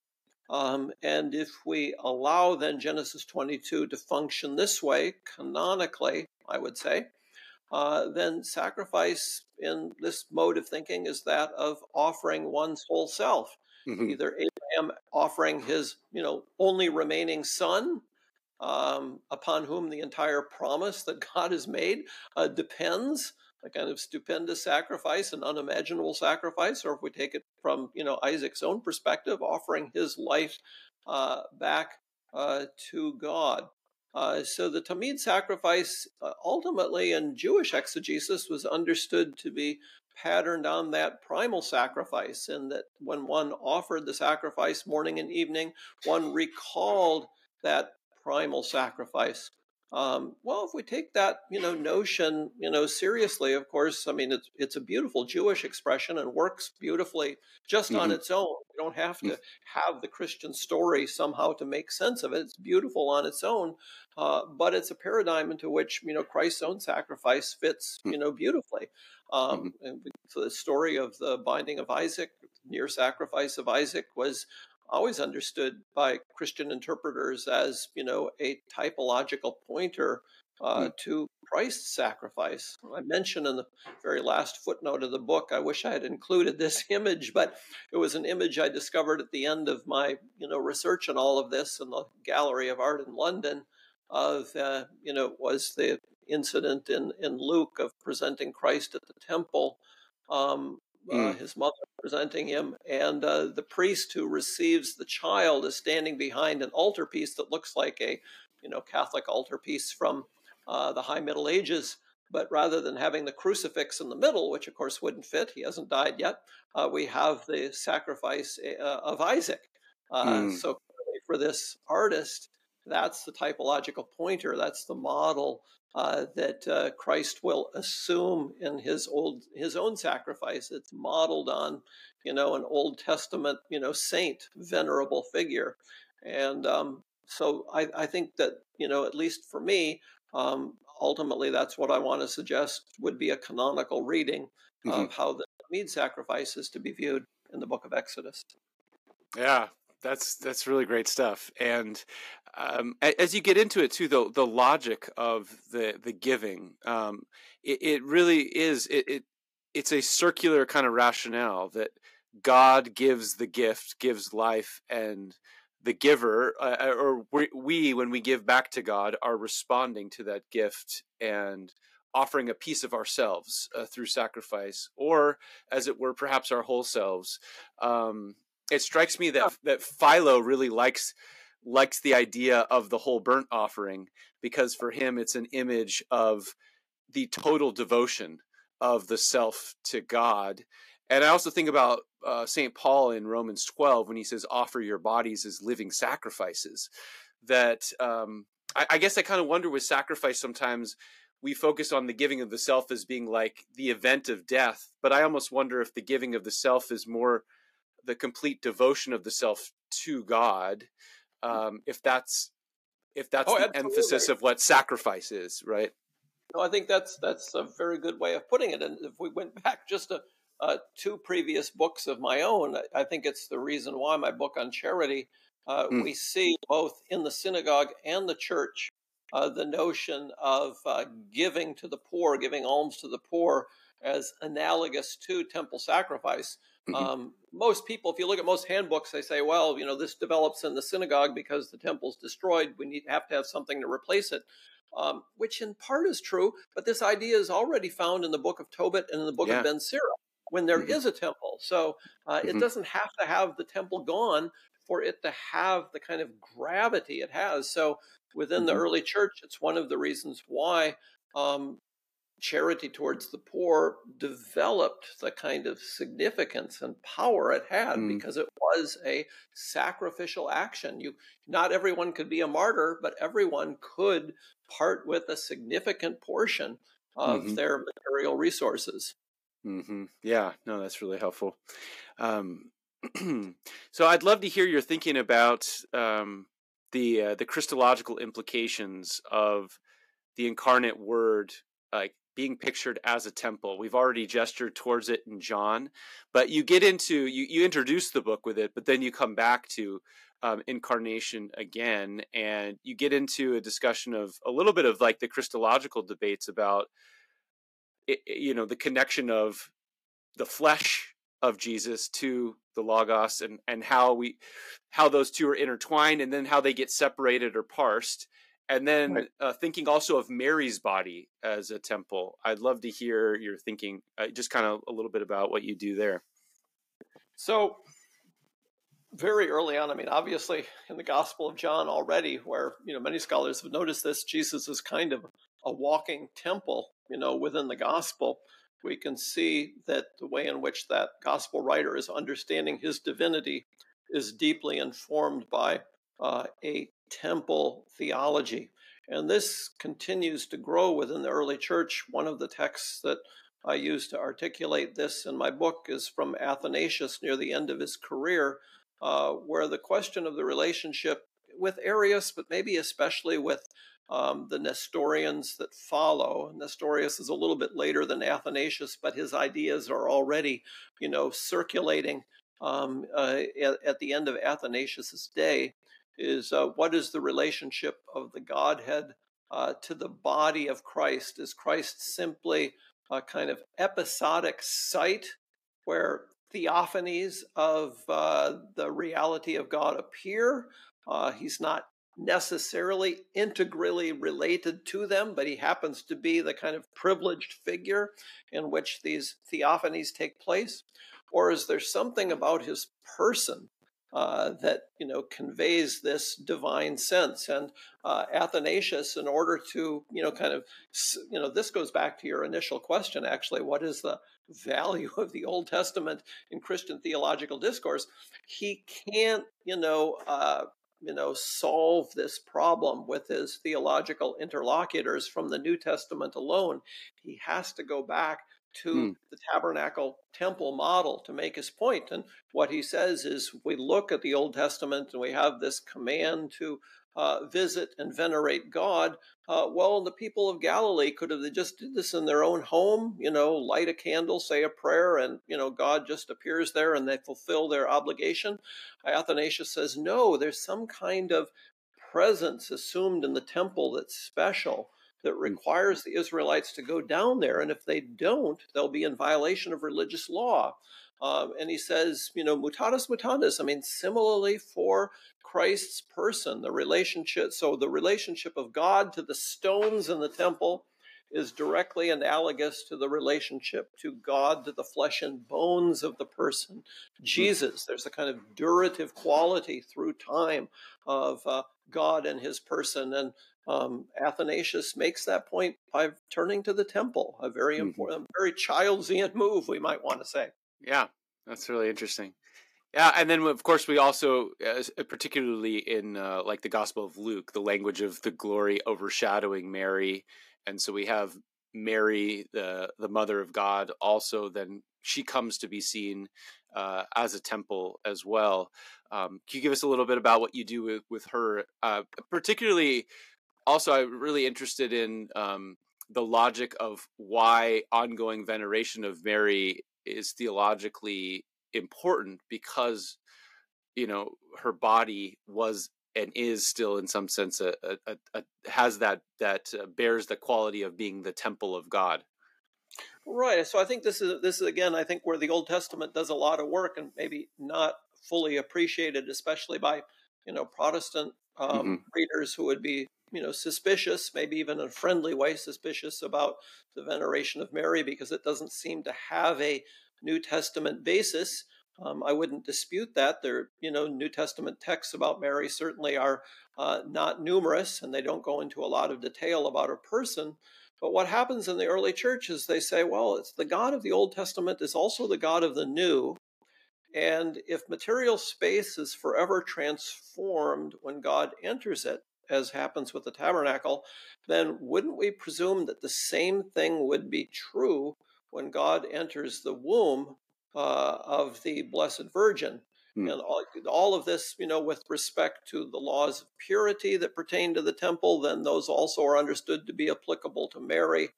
Um, and if we allow then Genesis 22 to function this way, canonically, I would say, uh, then sacrifice in this mode of thinking is that of offering one's whole self. Mm-hmm. Either Abraham offering his, you know, only remaining son, um, upon whom the entire promise that (laughs) God has made uh, depends, a kind of stupendous sacrifice, an unimaginable sacrifice, or if we take it from you know Isaac's own perspective, offering his life uh, back uh, to God. Uh, so the Tamid sacrifice, uh, ultimately in Jewish exegesis, was understood to be patterned on that primal sacrifice, and that when one offered the sacrifice morning and evening, one recalled that primal sacrifice. Um, well, if we take that, you know, notion, you know, seriously, of course, I mean, it's it's a beautiful Jewish expression and works beautifully just mm-hmm. on its own. You don't have to have the Christian story somehow to make sense of it. It's beautiful on its own, uh, but it's a paradigm into which you know Christ's own sacrifice fits, mm. you know, beautifully. Um, mm-hmm. so the story of the binding of Isaac, near sacrifice of Isaac, was always understood by Christian interpreters as, you know, a typological pointer uh, mm. to Christ's sacrifice. I mentioned in the very last footnote of the book, I wish I had included this (laughs) image, but it was an image I discovered at the end of my, you know, research on all of this in the Gallery of Art in London. Of uh, you know, was the incident in in Luke of presenting Christ at the temple. Um, mm. uh, his mother presenting him, and uh, the priest who receives the child is standing behind an altarpiece that looks like a, you know, Catholic altarpiece from uh, the High Middle Ages. But rather than having the crucifix in the middle, which of course wouldn't fit, he hasn't died yet, uh, we have the sacrifice uh, of Isaac. Mm. So for this artist, that's the typological pointer. That's the model uh, that uh, Christ will assume in his old his own sacrifice. It's modeled on, you know, an Old Testament, you know, saint, venerable figure, and um, so I, I, think that you know, at least for me, um, ultimately, that's what I want to suggest would be a canonical reading mm-hmm. of how the meat sacrifice is to be viewed in the book of Exodus. Yeah, that's that's really great stuff. And um, as you get into it too, the the logic of the the giving, um, it, it, really is it, it it's a circular kind of rationale that God gives the gift, gives life, and the giver, uh, uh or we, when we give back to God, are responding to that gift and offering a piece of ourselves uh, through sacrifice, or as it were, perhaps our whole selves. Um, it strikes me that that Philo really likes likes the idea of the whole burnt offering because for him it's an image of the total devotion of the self to God. And I also think about uh, St. Paul in Romans 12 when he says, offer your bodies as living sacrifices. That um, I, I guess I kind of wonder with sacrifice sometimes we focus on the giving of the self as being like the event of death, but I almost wonder if the giving of the self is more the complete devotion of the self to God. Um, if that's if that's oh, the absolutely. emphasis of what sacrifice is, right? No, I think that's that's a very good way of putting it. And if we went (laughs) back just to uh, two previous books of my own, I think it's the reason why my book on charity. Uh, mm. We see both in the synagogue and the church uh, the notion of uh, giving to the poor, giving alms to the poor, as analogous to temple sacrifice. Mm-hmm. Um, most people, if you look at most handbooks, they say, well, you know, this develops in the synagogue because the temple's destroyed. We need have to have something to replace it um, which in part is true, but this idea is already found in the book of Tobit and in the book yeah. of Ben Sira when there mm-hmm. is a temple. So uh, mm-hmm. it doesn't have to have the temple gone for it to have the kind of gravity it has. So within mm-hmm. the early church, it's one of the reasons why um, charity towards the poor developed the kind of significance and power it had mm. because it was a sacrificial action. You not everyone could be a martyr, but everyone could part with a significant portion of mm-hmm. their material resources. Mm-hmm. Yeah, no, that's really helpful. Um, (clears throat) so I'd love to hear your thinking about um, the uh, the Christological implications of the incarnate Word, like being pictured as a temple. We've already gestured towards it in John, but you get into you you introduce the book with it, but then you come back to um, incarnation again, and you get into a discussion of a little bit of like the Christological debates about you know the connection of the flesh of Jesus to the logos and and how we how those two are intertwined and then how they get separated or parsed and then right. uh, thinking also of Mary's body as a temple. I'd love to hear your thinking, uh, just kind of a little bit about what you do there. So, very early on, I mean, obviously in the Gospel of John already, where you know many scholars have noticed this, Jesus is kind of a walking temple, you know, within the Gospel. We can see that the way in which that Gospel writer is understanding his divinity is deeply informed by uh, a temple theology. And this continues to grow within the early church. One of the texts that I use to articulate this in my book is from Athanasius near the end of his career, uh, where the question of the relationship with Arius, but maybe especially with um, the Nestorians that follow. Nestorius is a little bit later than Athanasius, but his ideas are already, you know, circulating um, uh, at, at, the end of Athanasius's day is uh, what is the relationship of the Godhead uh, to the body of Christ? Is Christ simply a kind of episodic site where theophanies of uh, the reality of God appear? Uh, he's not necessarily integrally related to them, but he happens to be the kind of privileged figure in which these theophanies take place? Or is there something about his person uh, that you know conveys this divine sense. And uh, Athanasius, in order to you know kind of you know this goes back to your initial question. Actually, what is the value of the Old Testament in Christian theological discourse? He can't you know. Uh, you know, solve this problem with his theological interlocutors from the New Testament alone. He has to go back to Mm. the tabernacle temple model to make his point. And what he says is we look at the Old Testament and we have this command to uh, visit and venerate God. Uh, well, the people of Galilee could have they just did this in their own home, you know, light a candle, say a prayer, and you know God just appears there and they fulfill their obligation. Athanasius says no. There's some kind of presence assumed in the temple that's special that requires the Israelites to go down there, and if they don't, they'll be in violation of religious law. Um, and he says, you know, mutatis mutandis. I mean, similarly for Christ's person, the relationship. So the relationship of God to the stones in the temple is directly analogous to the relationship to God to the flesh and bones of the person, Jesus. There's a kind of durative quality through time of uh, God and His person, and um, Athanasius makes that point by turning to the temple, a very Mhm. important, very Childsian (laughs) move, we might want to say. Yeah, that's really interesting. Yeah, and then of course we also, uh, particularly in uh, like the Gospel of Luke, the language of the glory overshadowing Mary, and so we have Mary, the the Mother of God, also then she comes to be seen uh, as a temple as well. Um, can you give us a little bit about what you do with with her, uh, particularly? Also, I'm really interested in um, the logic of why ongoing veneration of Mary is theologically important because you know her body was and is still in some sense a, a, a, has that that uh, bears the quality of being the temple of God. Right. So I think this is this is again I think where the Old Testament does a lot of work and maybe not fully appreciated, especially by you know Protestant um, Mhm. readers who would be you know suspicious, maybe even in a friendly way, suspicious about the veneration of Mary because it doesn't seem to have a New Testament basis. Um, I wouldn't dispute that. There, you know, New Testament texts about Mary certainly are uh, not numerous, and they don't go into a lot of detail about her person. But what happens in the early church is they say, well, it's the God of the Old Testament is also the God of the New. And if material space is forever transformed when God enters it, as happens with the tabernacle, then wouldn't we presume that the same thing would be true when God enters the womb uh, of the Blessed Virgin? Hmm. And all, all of this, you know, with respect to the laws of purity that pertain to the temple, then those also are understood to be applicable to Mary.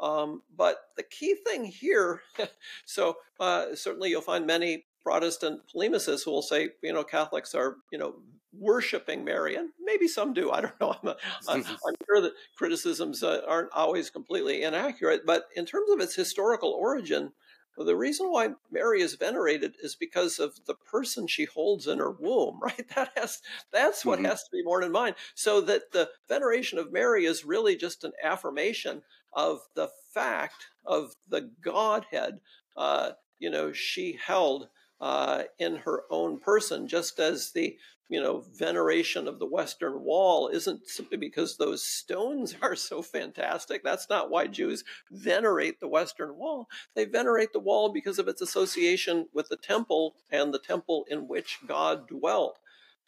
Um, but the key thing here, (laughs) so uh, certainly you'll find many Protestant polemicists who will say, you know, Catholics are, you know, worshiping Mary, and maybe some do. I don't know. (laughs) I'm, (laughs) I'm sure that criticisms uh, aren't always completely inaccurate, but in terms of its historical origin, the reason why Mary is venerated is because of the person she holds in her womb, (laughs) right? That has that's what Mhm. has to be borne in mind. So that the veneration of Mary is really just an affirmation of the fact of the Godhead. Uh, you know, she held uh, in her own person, just as the you know veneration of the Western Wall isn't simply because those stones (laughs) are so fantastic. That's not why Jews venerate the Western Wall. They venerate the wall because of its association with the temple and the temple in which God dwelt.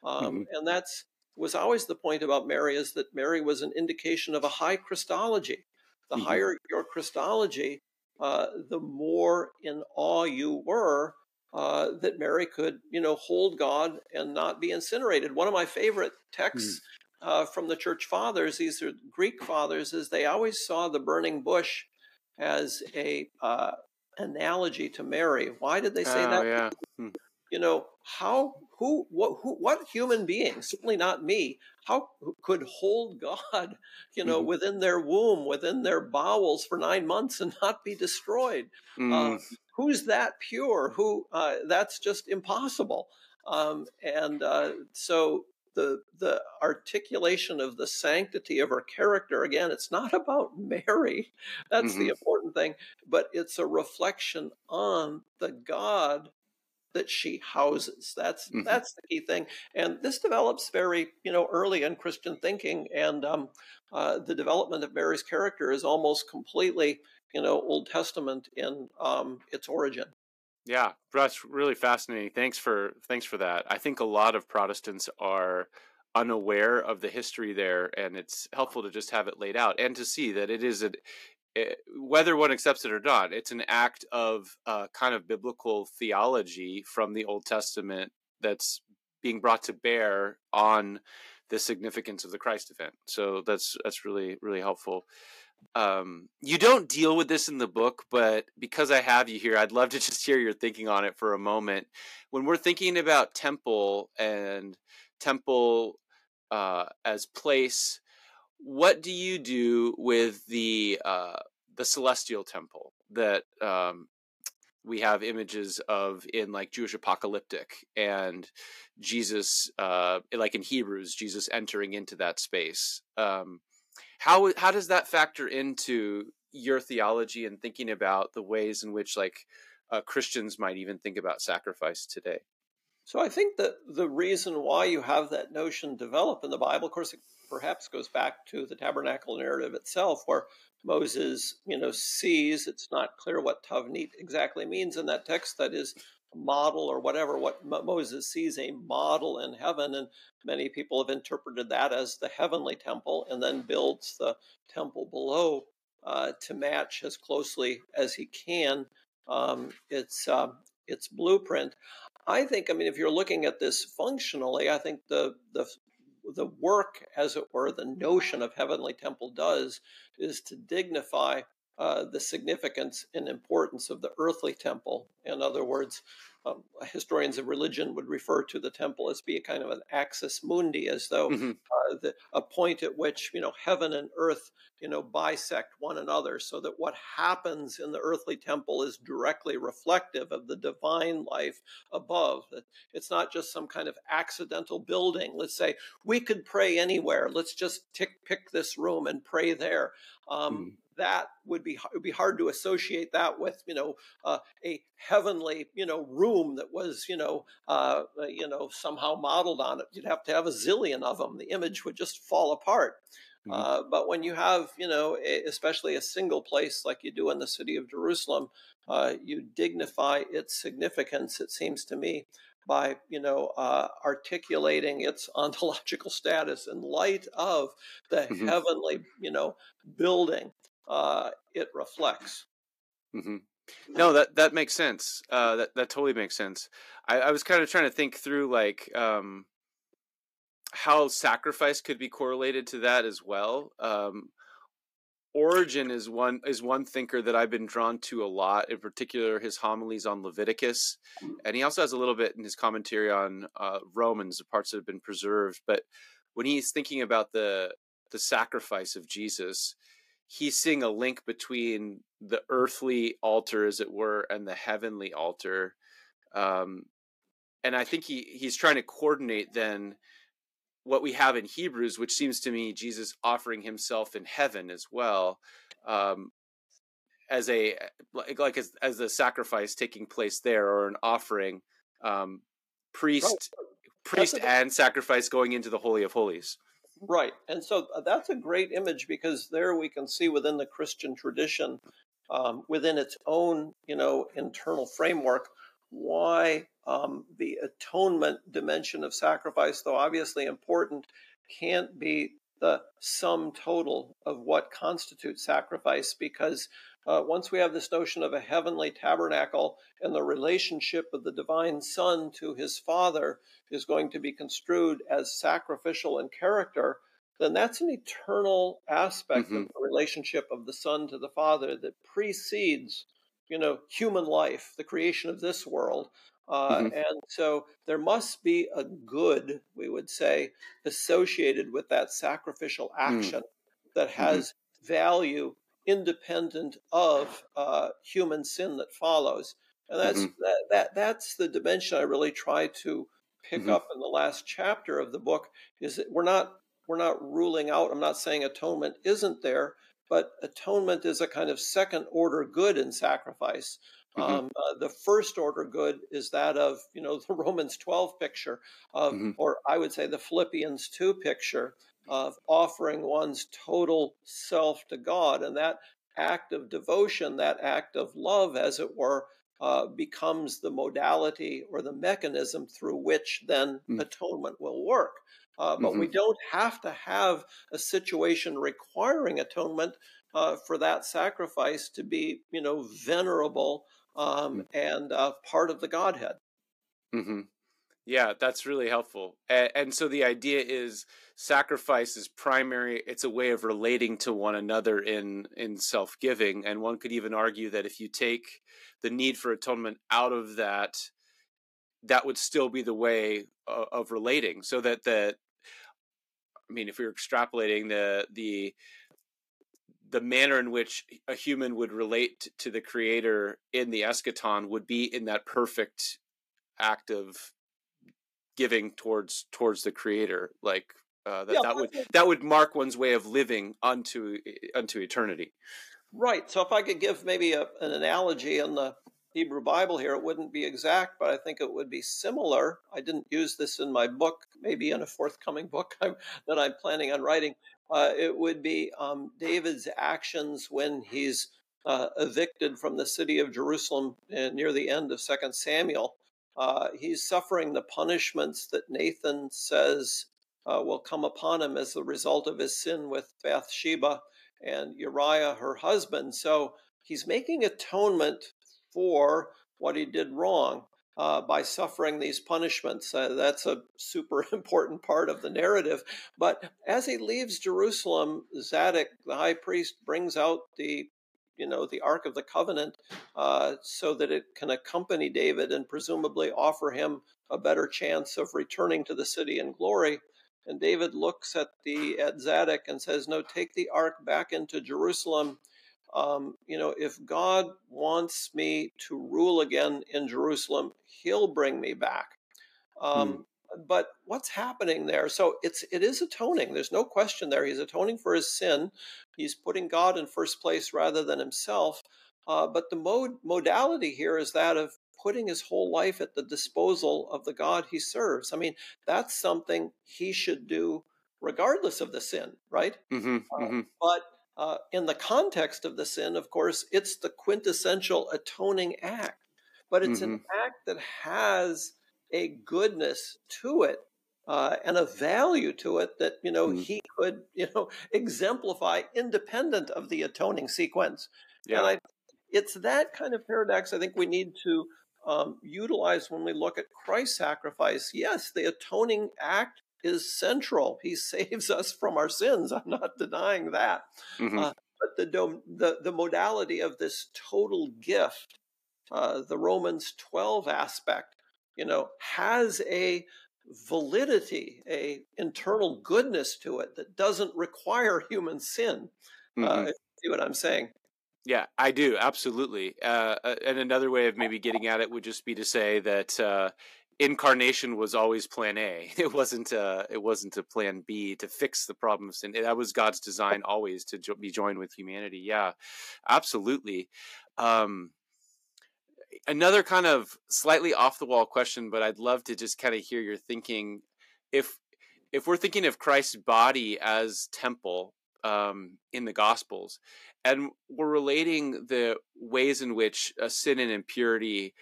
Um, And that's was always the point about Mary is that Mary was an indication of a high Christology. The Mhm. higher your Christology, uh, the more in awe you were uh, that Mary could, you know, hold God and not be incinerated. One of my favorite texts uh, from the church fathers, these are Greek fathers, is they always saw the burning bush as a uh, analogy to Mary. Why did they say oh, that? yeah. you know how who what who what human being certainly not me how could hold (laughs) god you know Mhm. within their womb within their bowels for nine months and not be destroyed Mm, uh, who's that pure who uh, that's just impossible um, and uh, so the the articulation of the sanctity of her character again it's not (laughs) about mary that's the Mhm. important thing but it's a reflection on the god that she houses. That's Mhm. that's the key thing, and this develops very you know early in Christian thinking, and um, uh, the development of Mary's character is almost completely you know Old Testament in um, its origin. Yeah, that's really fascinating. Thanks for thanks for that. I think a lot of Protestants are unaware of the history there, and it's helpful to just have it laid out and to see that it is a it, whether one accepts it or not, it's an act of uh, kind of biblical theology from the Old Testament that's being brought to bear on the significance of the Christ event. So that's that's really really helpful. Um, you don't deal with this in the book, but because I have you here, I'd love to (laughs) just hear your thinking on it for a moment. When we're thinking about temple and temple uh, as place, what do you do with the uh, the celestial temple that um, we have images of in like Jewish apocalyptic and Jesus, uh, like in Hebrews, Jesus entering into that space. Um, how how does that factor into your theology and thinking about the ways in which like uh, Christians might even think about sacrifice today? So I think that the reason why you have that notion develop in the Bible, of course, it perhaps goes back to the tabernacle narrative itself, where Moses, you know, sees. It's not clear what tavnit exactly means in that text. That is model or whatever. What Moses sees a model in heaven, and many people have interpreted that as the heavenly temple, and then builds the temple below uh, to match as closely as he can um, its uh, its blueprint. I think. I mean, if you're looking at this functionally, I think the the the work, as it were, the notion of heavenly temple does is to dignify uh, the significance and importance of the earthly temple. In other words, um, historians of religion would refer to the temple as being kind of an axis mundi, as though mm-hmm. uh, the, a point at which you know heaven and earth you know bisect one another, so that what happens in the earthly temple is directly reflective of the divine life above. It's not just some kind of accidental building. Let's say we could pray anywhere. Let's just tick, pick this room and pray there. Um, mm that would be it would be hard to associate that with you know uh, a heavenly you know room that was you know uh, uh, you know somehow modeled on it. You'd have to have a zillion of them. The image would just fall apart. Mm-hmm. Uh, but when you have you know a, especially a single place like you do in the city of Jerusalem, uh, you dignify its significance. It seems to me by you know uh, articulating its (laughs) ontological status in light of the mm-hmm. heavenly you know building uh, it reflects. Mm-hmm. No, that that makes sense. Uh, that that totally makes sense. I, I was kind of trying to think through like um, how sacrifice could be correlated to that as well. Um, Origen is one is one thinker that I've been drawn to a lot. In particular, his homilies on Leviticus, and he also has a little bit in his commentary on uh, Romans, the parts that have been preserved. But when he's thinking about the the sacrifice of Jesus, he's seeing a link between the earthly altar, as it were, and the heavenly altar. Um, and I think he he's trying to coordinate then what we have in Hebrews, which seems to me Jesus offering himself in heaven as well, um, as a like, like as as a sacrifice taking place there or an offering, um, priest, priest and sacrifice going into the holy of holies. Right. And so uh, that's a great image because there we can see within the Christian tradition, um, within its own, you know, internal framework, why um, the atonement dimension of sacrifice, though obviously important, can't be the sum total of what constitutes sacrifice because uh, once we have this notion of a heavenly tabernacle and the relationship of the divine Son to his Father is going to be construed as sacrificial in character, then that's an eternal aspect mm-hmm. of the relationship of the Son to the Father that precedes, you know, human life, the creation of this world. Uh, mm-hmm. And so there must be a good, we would say, associated with that sacrificial mm. action mm-hmm. that has mm-hmm. value independent of uh, human sin that follows. And that's mm-hmm. that, that that's the dimension I really try to pick mm-hmm. up in the last chapter of the book. Is that we're not we're not ruling out. I'm not saying atonement isn't there, but atonement is a kind of second order good in sacrifice. Mm-hmm. Um, uh, the first order good is that of you know (laughs) the Romans 12 picture of, mm-hmm. or I would say the Philippians 2 picture of offering one's total self to God, and that act of devotion, that act of love, as it were, uh, becomes the modality or the mechanism through which then mm-hmm. atonement will work. Uh, but mm-hmm. we don't have to have a situation requiring atonement uh, for that sacrifice to be, you know, venerable um, and uh, part of the Godhead. Mm-hmm. Yeah, that's really helpful. And, and, so the idea is sacrifice is primary. It's a way of relating to one another in in self giving, and one could even argue that if you take the need for atonement out of that, that would still be the way of, of relating. So that the, I mean, if we are extrapolating the the the manner in which a human would relate to the creator in the eschaton would be in that perfect act of giving towards towards the creator like uh, that, yeah, that would that would mark one's way of living unto unto eternity. Right so if i could give maybe a, an analogy in the hebrew bible here it wouldn't be exact but i think it would be similar. I didn't use this in my book maybe in a forthcoming book (laughs) that i'm planning on writing. Uh, it would be um, david's actions when he's uh, evicted from the city of jerusalem uh, near the end of second samuel uh, he's suffering the punishments that Nathan says uh, will come upon him as the result of his sin with Bathsheba and Uriah, her husband. So he's making atonement for what he did wrong uh, by suffering these punishments. Uh, that's a super (laughs) important part of the narrative. But as he leaves Jerusalem, Zadok, the high priest, brings out the you know the Ark of the Covenant, uh, so that it can accompany David and presumably offer him a better chance of returning to the city in glory. And David looks at the at Zadok and says, "No, take the ark back into Jerusalem. Um, you know, if God wants me to rule again in Jerusalem, He'll bring me back." Um, hmm but what's happening there? So it's it is atoning. There's no question there. He's atoning for his sin. He's putting God in first place rather than himself. Uh, but the mode modality here is that of putting his whole life at the disposal of the God he serves. I mean, that's something he should do regardless of the sin, right? Mm-hmm, uh, mm-hmm. But uh, in the context of the sin, of course, it's the quintessential atoning act. But it's mm-hmm. an act that has a goodness to it uh, and a value to it that you know mm. he could (laughs) you know exemplify independent of the atoning sequence. Yeah. And I, it's that kind of paradox I think we need to um, utilize when we look at Christ's sacrifice. Yes, the atoning act is central. He (laughs) saves us from our sins. I'm not denying that. Mm-hmm. Uh, but the, the the modality of this total gift, uh, the Romans 12 aspect, you know, has a validity, a internal goodness to it that doesn't require human sin. Uh, mm-hmm. Uh, see what I'm saying? Yeah, I do absolutely. Uh, uh, and another way of maybe getting at it would just be to say that uh, incarnation was always Plan A. (laughs) It wasn't. A, it wasn't a Plan B to fix the problem of sin. That was God's design always to jo- be joined with humanity. Yeah, absolutely. Um, another kind of slightly off the wall question, but I'd love to just kind of hear your thinking. If if we're thinking of Christ's body as temple um, in the Gospels, and we're relating the ways in which a sin and impurity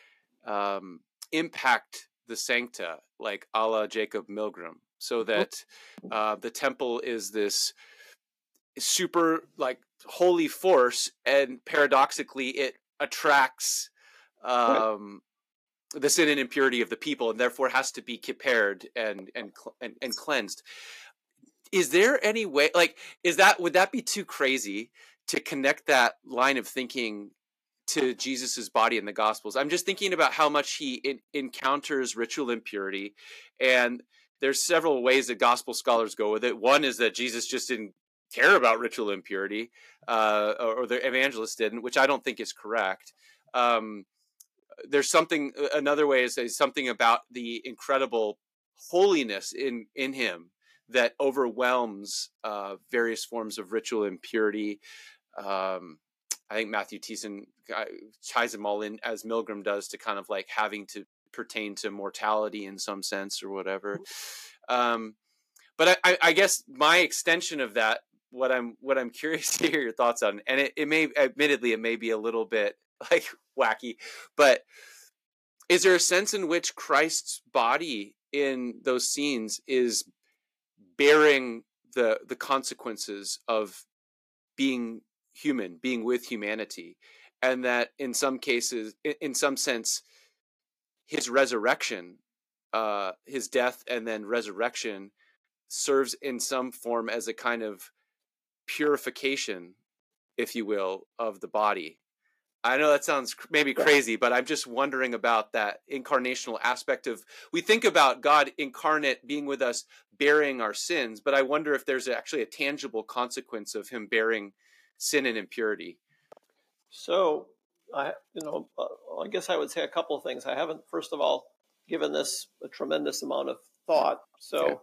um, impact the sancta, like a la Jacob Milgrom, so mm-hmm. that uh, the temple is this super like holy force, and paradoxically, it attracts um, the sin and impurity of the people, and therefore has to be compared and and and, and cleansed. Is there any way, like, is that would that be too crazy to connect that line of thinking to Jesus's body in the Gospels? I'm just thinking about how much he in, encounters ritual impurity, and there's several ways that gospel scholars go with it. One is that Jesus just didn't care about ritual impurity, uh, or, the evangelists didn't, which I don't think is correct. Um, there's something another way is, is something about the incredible holiness in in him that overwhelms uh, various forms of ritual impurity. Um, I think Matthew Thiessen uh, ties them all in as Milgrom does to kind of like having to pertain to mortality in some sense or whatever. Mm-hmm. Um, but I, I, guess my extension of that, what I'm what I'm (laughs) curious to hear your thoughts on, and it, it may admittedly it may be a little bit (laughs) like wacky. But is there a sense in which Christ's body in those scenes is bearing the the consequences of being human, being with humanity, and that in some cases, in some sense, his resurrection, uh, his death and then resurrection, serves in some form as a kind of purification, if you will, of the body. I know that sounds maybe crazy, but I'm just wondering about that incarnational aspect of. We think about God incarnate being with us, bearing our sins, but I wonder if there's actually a tangible consequence of Him bearing sin and impurity. So, I, you know, uh, I guess I would say a couple of things. I haven't, first of all, given this a tremendous amount of thought, so okay.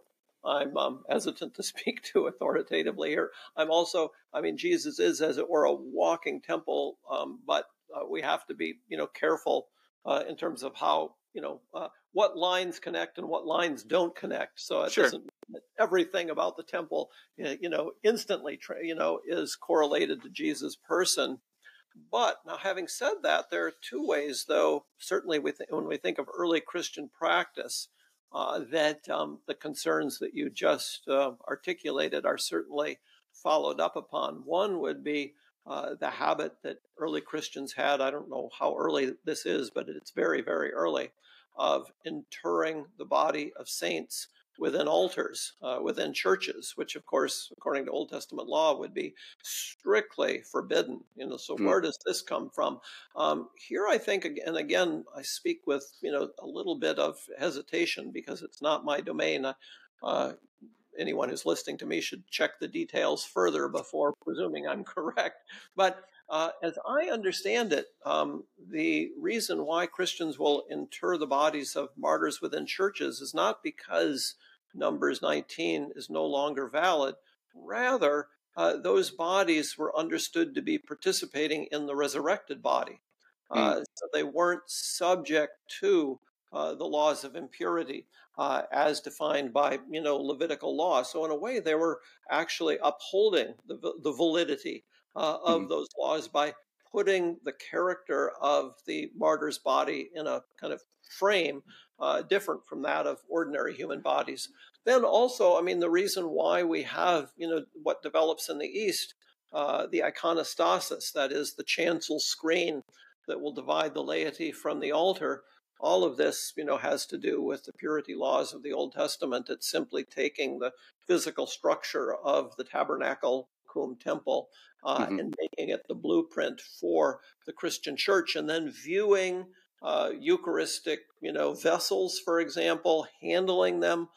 I'm um, hesitant to (laughs) speak to authoritatively here. I'm also, I mean, Jesus is, as it were, a walking temple, um, but uh, we have to be, you know, careful uh, in terms of how, you know, uh, what lines connect and what lines don't connect. So it sure. doesn't everything about the temple, you know, instantly, you know, is correlated to Jesus' person. But now, having said that, there are two ways, though, certainly when we think of early Christian practice, uh, that um, the concerns that you just uh, articulated are certainly followed up upon. One would be uh, the habit that early Christians had. I don't know how early this is, but it's very, very early of interring the body of saints within altars, uh, within churches, which, of course, according to Old Testament law, would be strictly forbidden. You know, so mm. where does this come from? Um, here, I think, and again, I speak with you know a little bit of hesitation because it's not my domain. Uh, anyone who's listening to me should check the details further before presuming I'm (laughs) correct. But uh, as I understand it, um, the reason why Christians will inter the bodies of martyrs within churches is not because Numbers 19 is no longer valid. Rather, uh, those bodies were understood to be participating in the resurrected body. Uh, mm. So they weren't subject to uh, the laws of impurity uh, as defined by you know Levitical law. So in a way, they were actually upholding the, the validity uh, of mm. those laws by putting the character of the martyr's body in a kind of frame uh, different from that of ordinary human bodies. Then also, I mean, the reason why we have, you know, what develops in the East, uh, the iconostasis, that is the chancel screen that will divide the laity from the altar. All of this, you know, has to do with the purity laws of the Old Testament. It's simply taking the physical structure of the tabernacle temple uh, mm-hmm. and making it the blueprint for the Christian church, and then viewing uh, Eucharistic, you know, vessels, for example, handling them.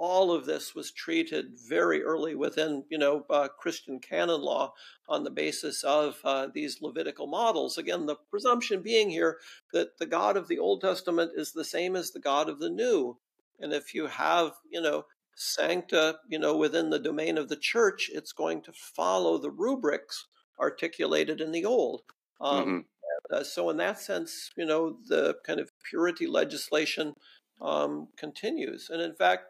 All of this was treated very early within, you know, uh, Christian canon law on the basis of uh, these Levitical models. Again, the presumption being here that the God of the Old Testament is the same as the God of the New. And if you have, you know, sancta, you know, within the domain of the church, it's going to follow the rubrics articulated in the Old. Um, mm-hmm. Uh, so, in that sense, you know, the kind of purity legislation um, continues. And in fact,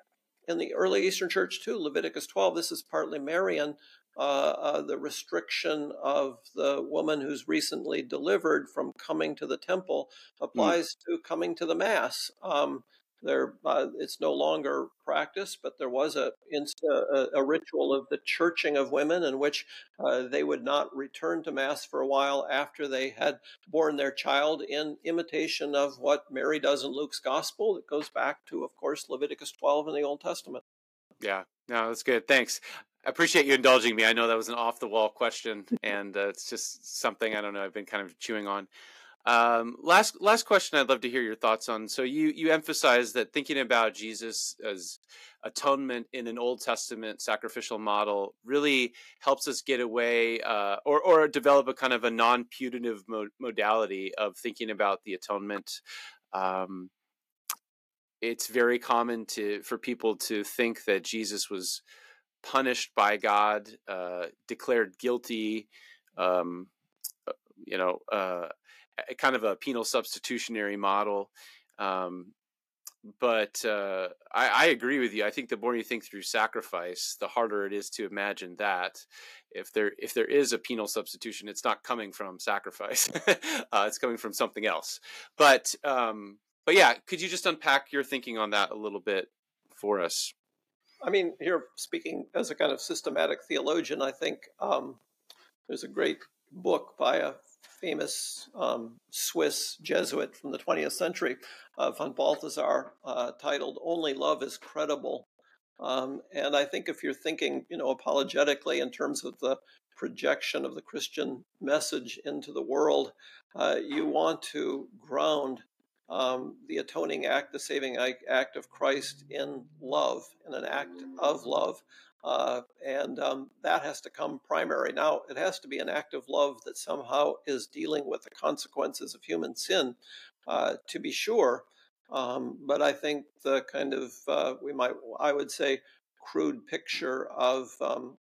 in the early Eastern Church too, Leviticus 12, this is partly Marian, uh, uh, the restriction of the woman who's recently delivered from coming to the temple hmm. applies mm. to coming to the Mass. Um, there, uh, it's no longer practiced, but there was a, a, a, ritual of the churching of women in which uh, they would not return to Mass for a while after they had borne their child in imitation of what Mary does in Luke's Gospel. It goes back to, of course, Leviticus 12 in the Old Testament. Yeah, no, that's good. Thanks. I appreciate you indulging me. I know that was an off the wall question, and uh, it's just something I don't know. I've been kind of chewing on. Um, last last question, I'd love to hear your thoughts on. So you you emphasize that thinking about Jesus as atonement in an Old Testament sacrificial model really helps us get away uh, or or develop a kind of a non putative mo- modality of thinking about the atonement. Um, it's very common to for people to think that Jesus was punished by God, uh, declared guilty. Um, uh, you know, uh, a kind of a penal substitutionary model. Um, but uh, I, I, agree with you. I think the more you think through sacrifice, the harder it is to imagine that. If there if there is a penal substitution, it's not coming from sacrifice; (laughs) uh, it's coming from something else. But um, but yeah, could you just unpack your thinking on that a little bit for us? I mean, here speaking as a kind of systematic theologian, I think um, there's a great book by a famous um, Swiss Jesuit from the 20th century, uh, von Balthasar, uh, titled "Only Love Is Credible." Um, and I think if you're thinking, you know, apologetically in terms of the projection of the Christian message into the world, uh, you want to ground um, the atoning act, the saving act of Christ in love, in an act of love. Uh, and um, that has to come primary. Now, it has to be an act of love that somehow is dealing with the consequences of human sin, uh, to be sure. Um, but I think the kind of, uh, we might, I would say, crude picture of, um,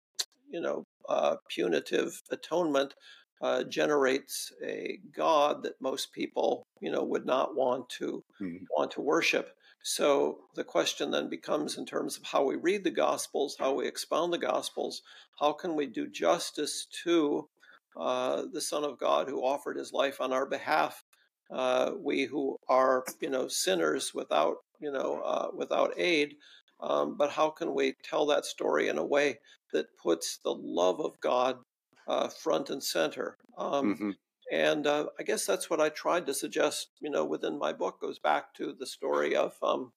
you know, uh, punitive atonement uh, generates a God that most people, you know, would not want to mm-hmm. want to worship. So the question then becomes, in terms of how we read the Gospels, how we expound the Gospels, how can we do justice to uh, the Son of God who offered His life on our behalf? Uh, we who are, you know, sinners without, you know, uh, without aid. Um, but how can we tell that story in a way that puts the love of God uh, front and center. Um, mm-hmm. And uh, I guess that's what I tried to suggest, you know, within my book goes back to the story of um,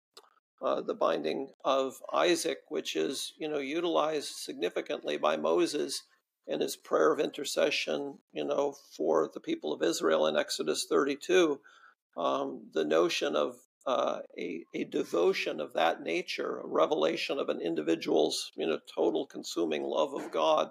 uh, the binding of Isaac, which is, you know, utilized significantly by Moses in his prayer of intercession, you know, for the people of Israel in Exodus 32. Um, the notion of uh, a, a devotion of that nature, a revelation of an individual's, you know, total consuming love of God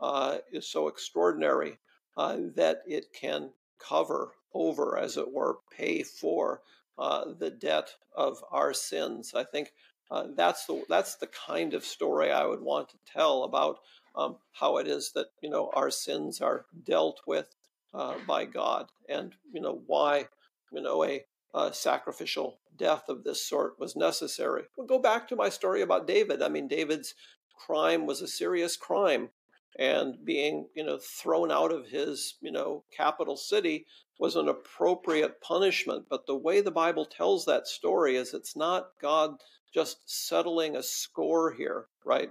uh, is so extraordinary uh, that it can cover over, as it were, pay for uh, the debt of our sins. I think uh, that's the that's the kind of story I would want to tell about um, how it is that you know our sins are dealt with uh, by God, and you know why you know a sacrificial death of this sort was necessary. We'll go back to my story about David. I mean, David's crime was a serious crime and being you know thrown out of his you know capital city was an appropriate punishment. But the way the bible tells that story is it's not god just settling a score here right?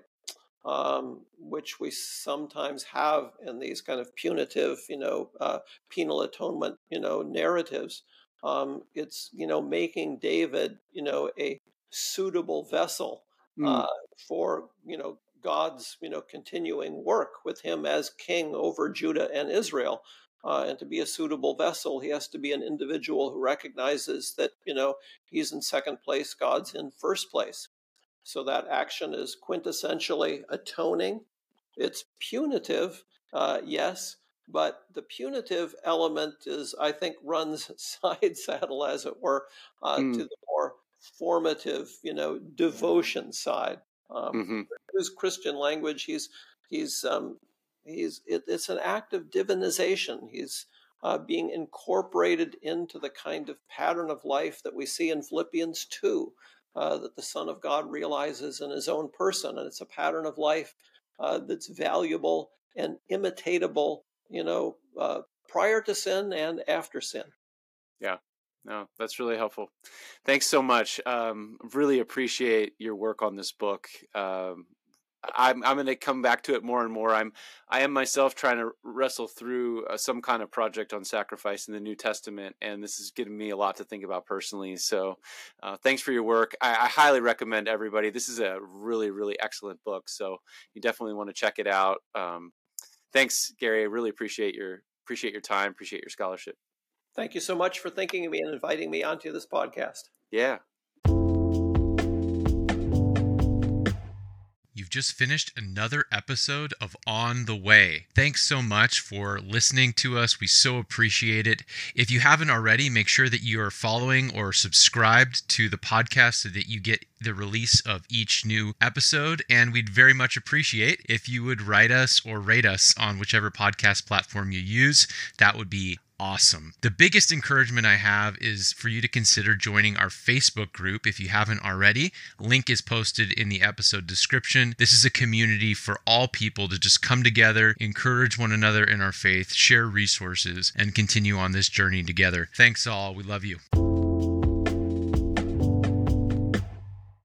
Um, which we sometimes have in these kind of punitive you know uh, penal atonement you know narratives. Um, it's you know making david you know a suitable vessel mm. uh, for you know God's you know continuing work with him as king over Judah and Israel. Uh, and to be a suitable vessel, he has to be an individual who recognizes that you know he's in second place, God's in first place. So that action is quintessentially atoning. It's punitive, uh, yes, but the punitive element is, I think, runs (laughs) side saddle, as it were, uh, mm. to the more formative, you know, devotion side. Um, mm-hmm. Use Christian language. He's he's um, he's it, it's an act of divinization. He's uh, being incorporated into the kind of pattern of life that we see in Philippians two, uh, that the Son of God realizes in His own person, and it's a pattern of life uh, that's valuable and imitatable. You know, uh, prior to sin and after sin. Yeah, no, that's really helpful. Thanks so much. Um, really appreciate your work on this book. Um, I'm I'm going to come back to it more and more. I'm I am myself trying to wrestle through uh, some kind of project on sacrifice in the New Testament, and this is giving me a lot to think about personally. So, uh, thanks for your work. I, I, highly recommend everybody. This is a really really excellent book, so you definitely want to check it out. Um, thanks, Gary. I really appreciate your appreciate your time. Appreciate your scholarship. Thank you so much for thinking of me and inviting me onto this podcast. Yeah. You've just finished another episode of On the Way. Thanks so much for listening to us. We so appreciate it. If you haven't already, make sure that you are following or subscribed to the podcast so that you get the release of each new episode. And we'd very much appreciate if you would write us or rate us on whichever podcast platform you use. That would be awesome. The biggest encouragement I have is for you to consider joining our Facebook group if you haven't already. Link is posted in the episode description. This is a community for all people to just come together, encourage one another in our faith, share resources, and continue on this journey together. Thanks all. We love you.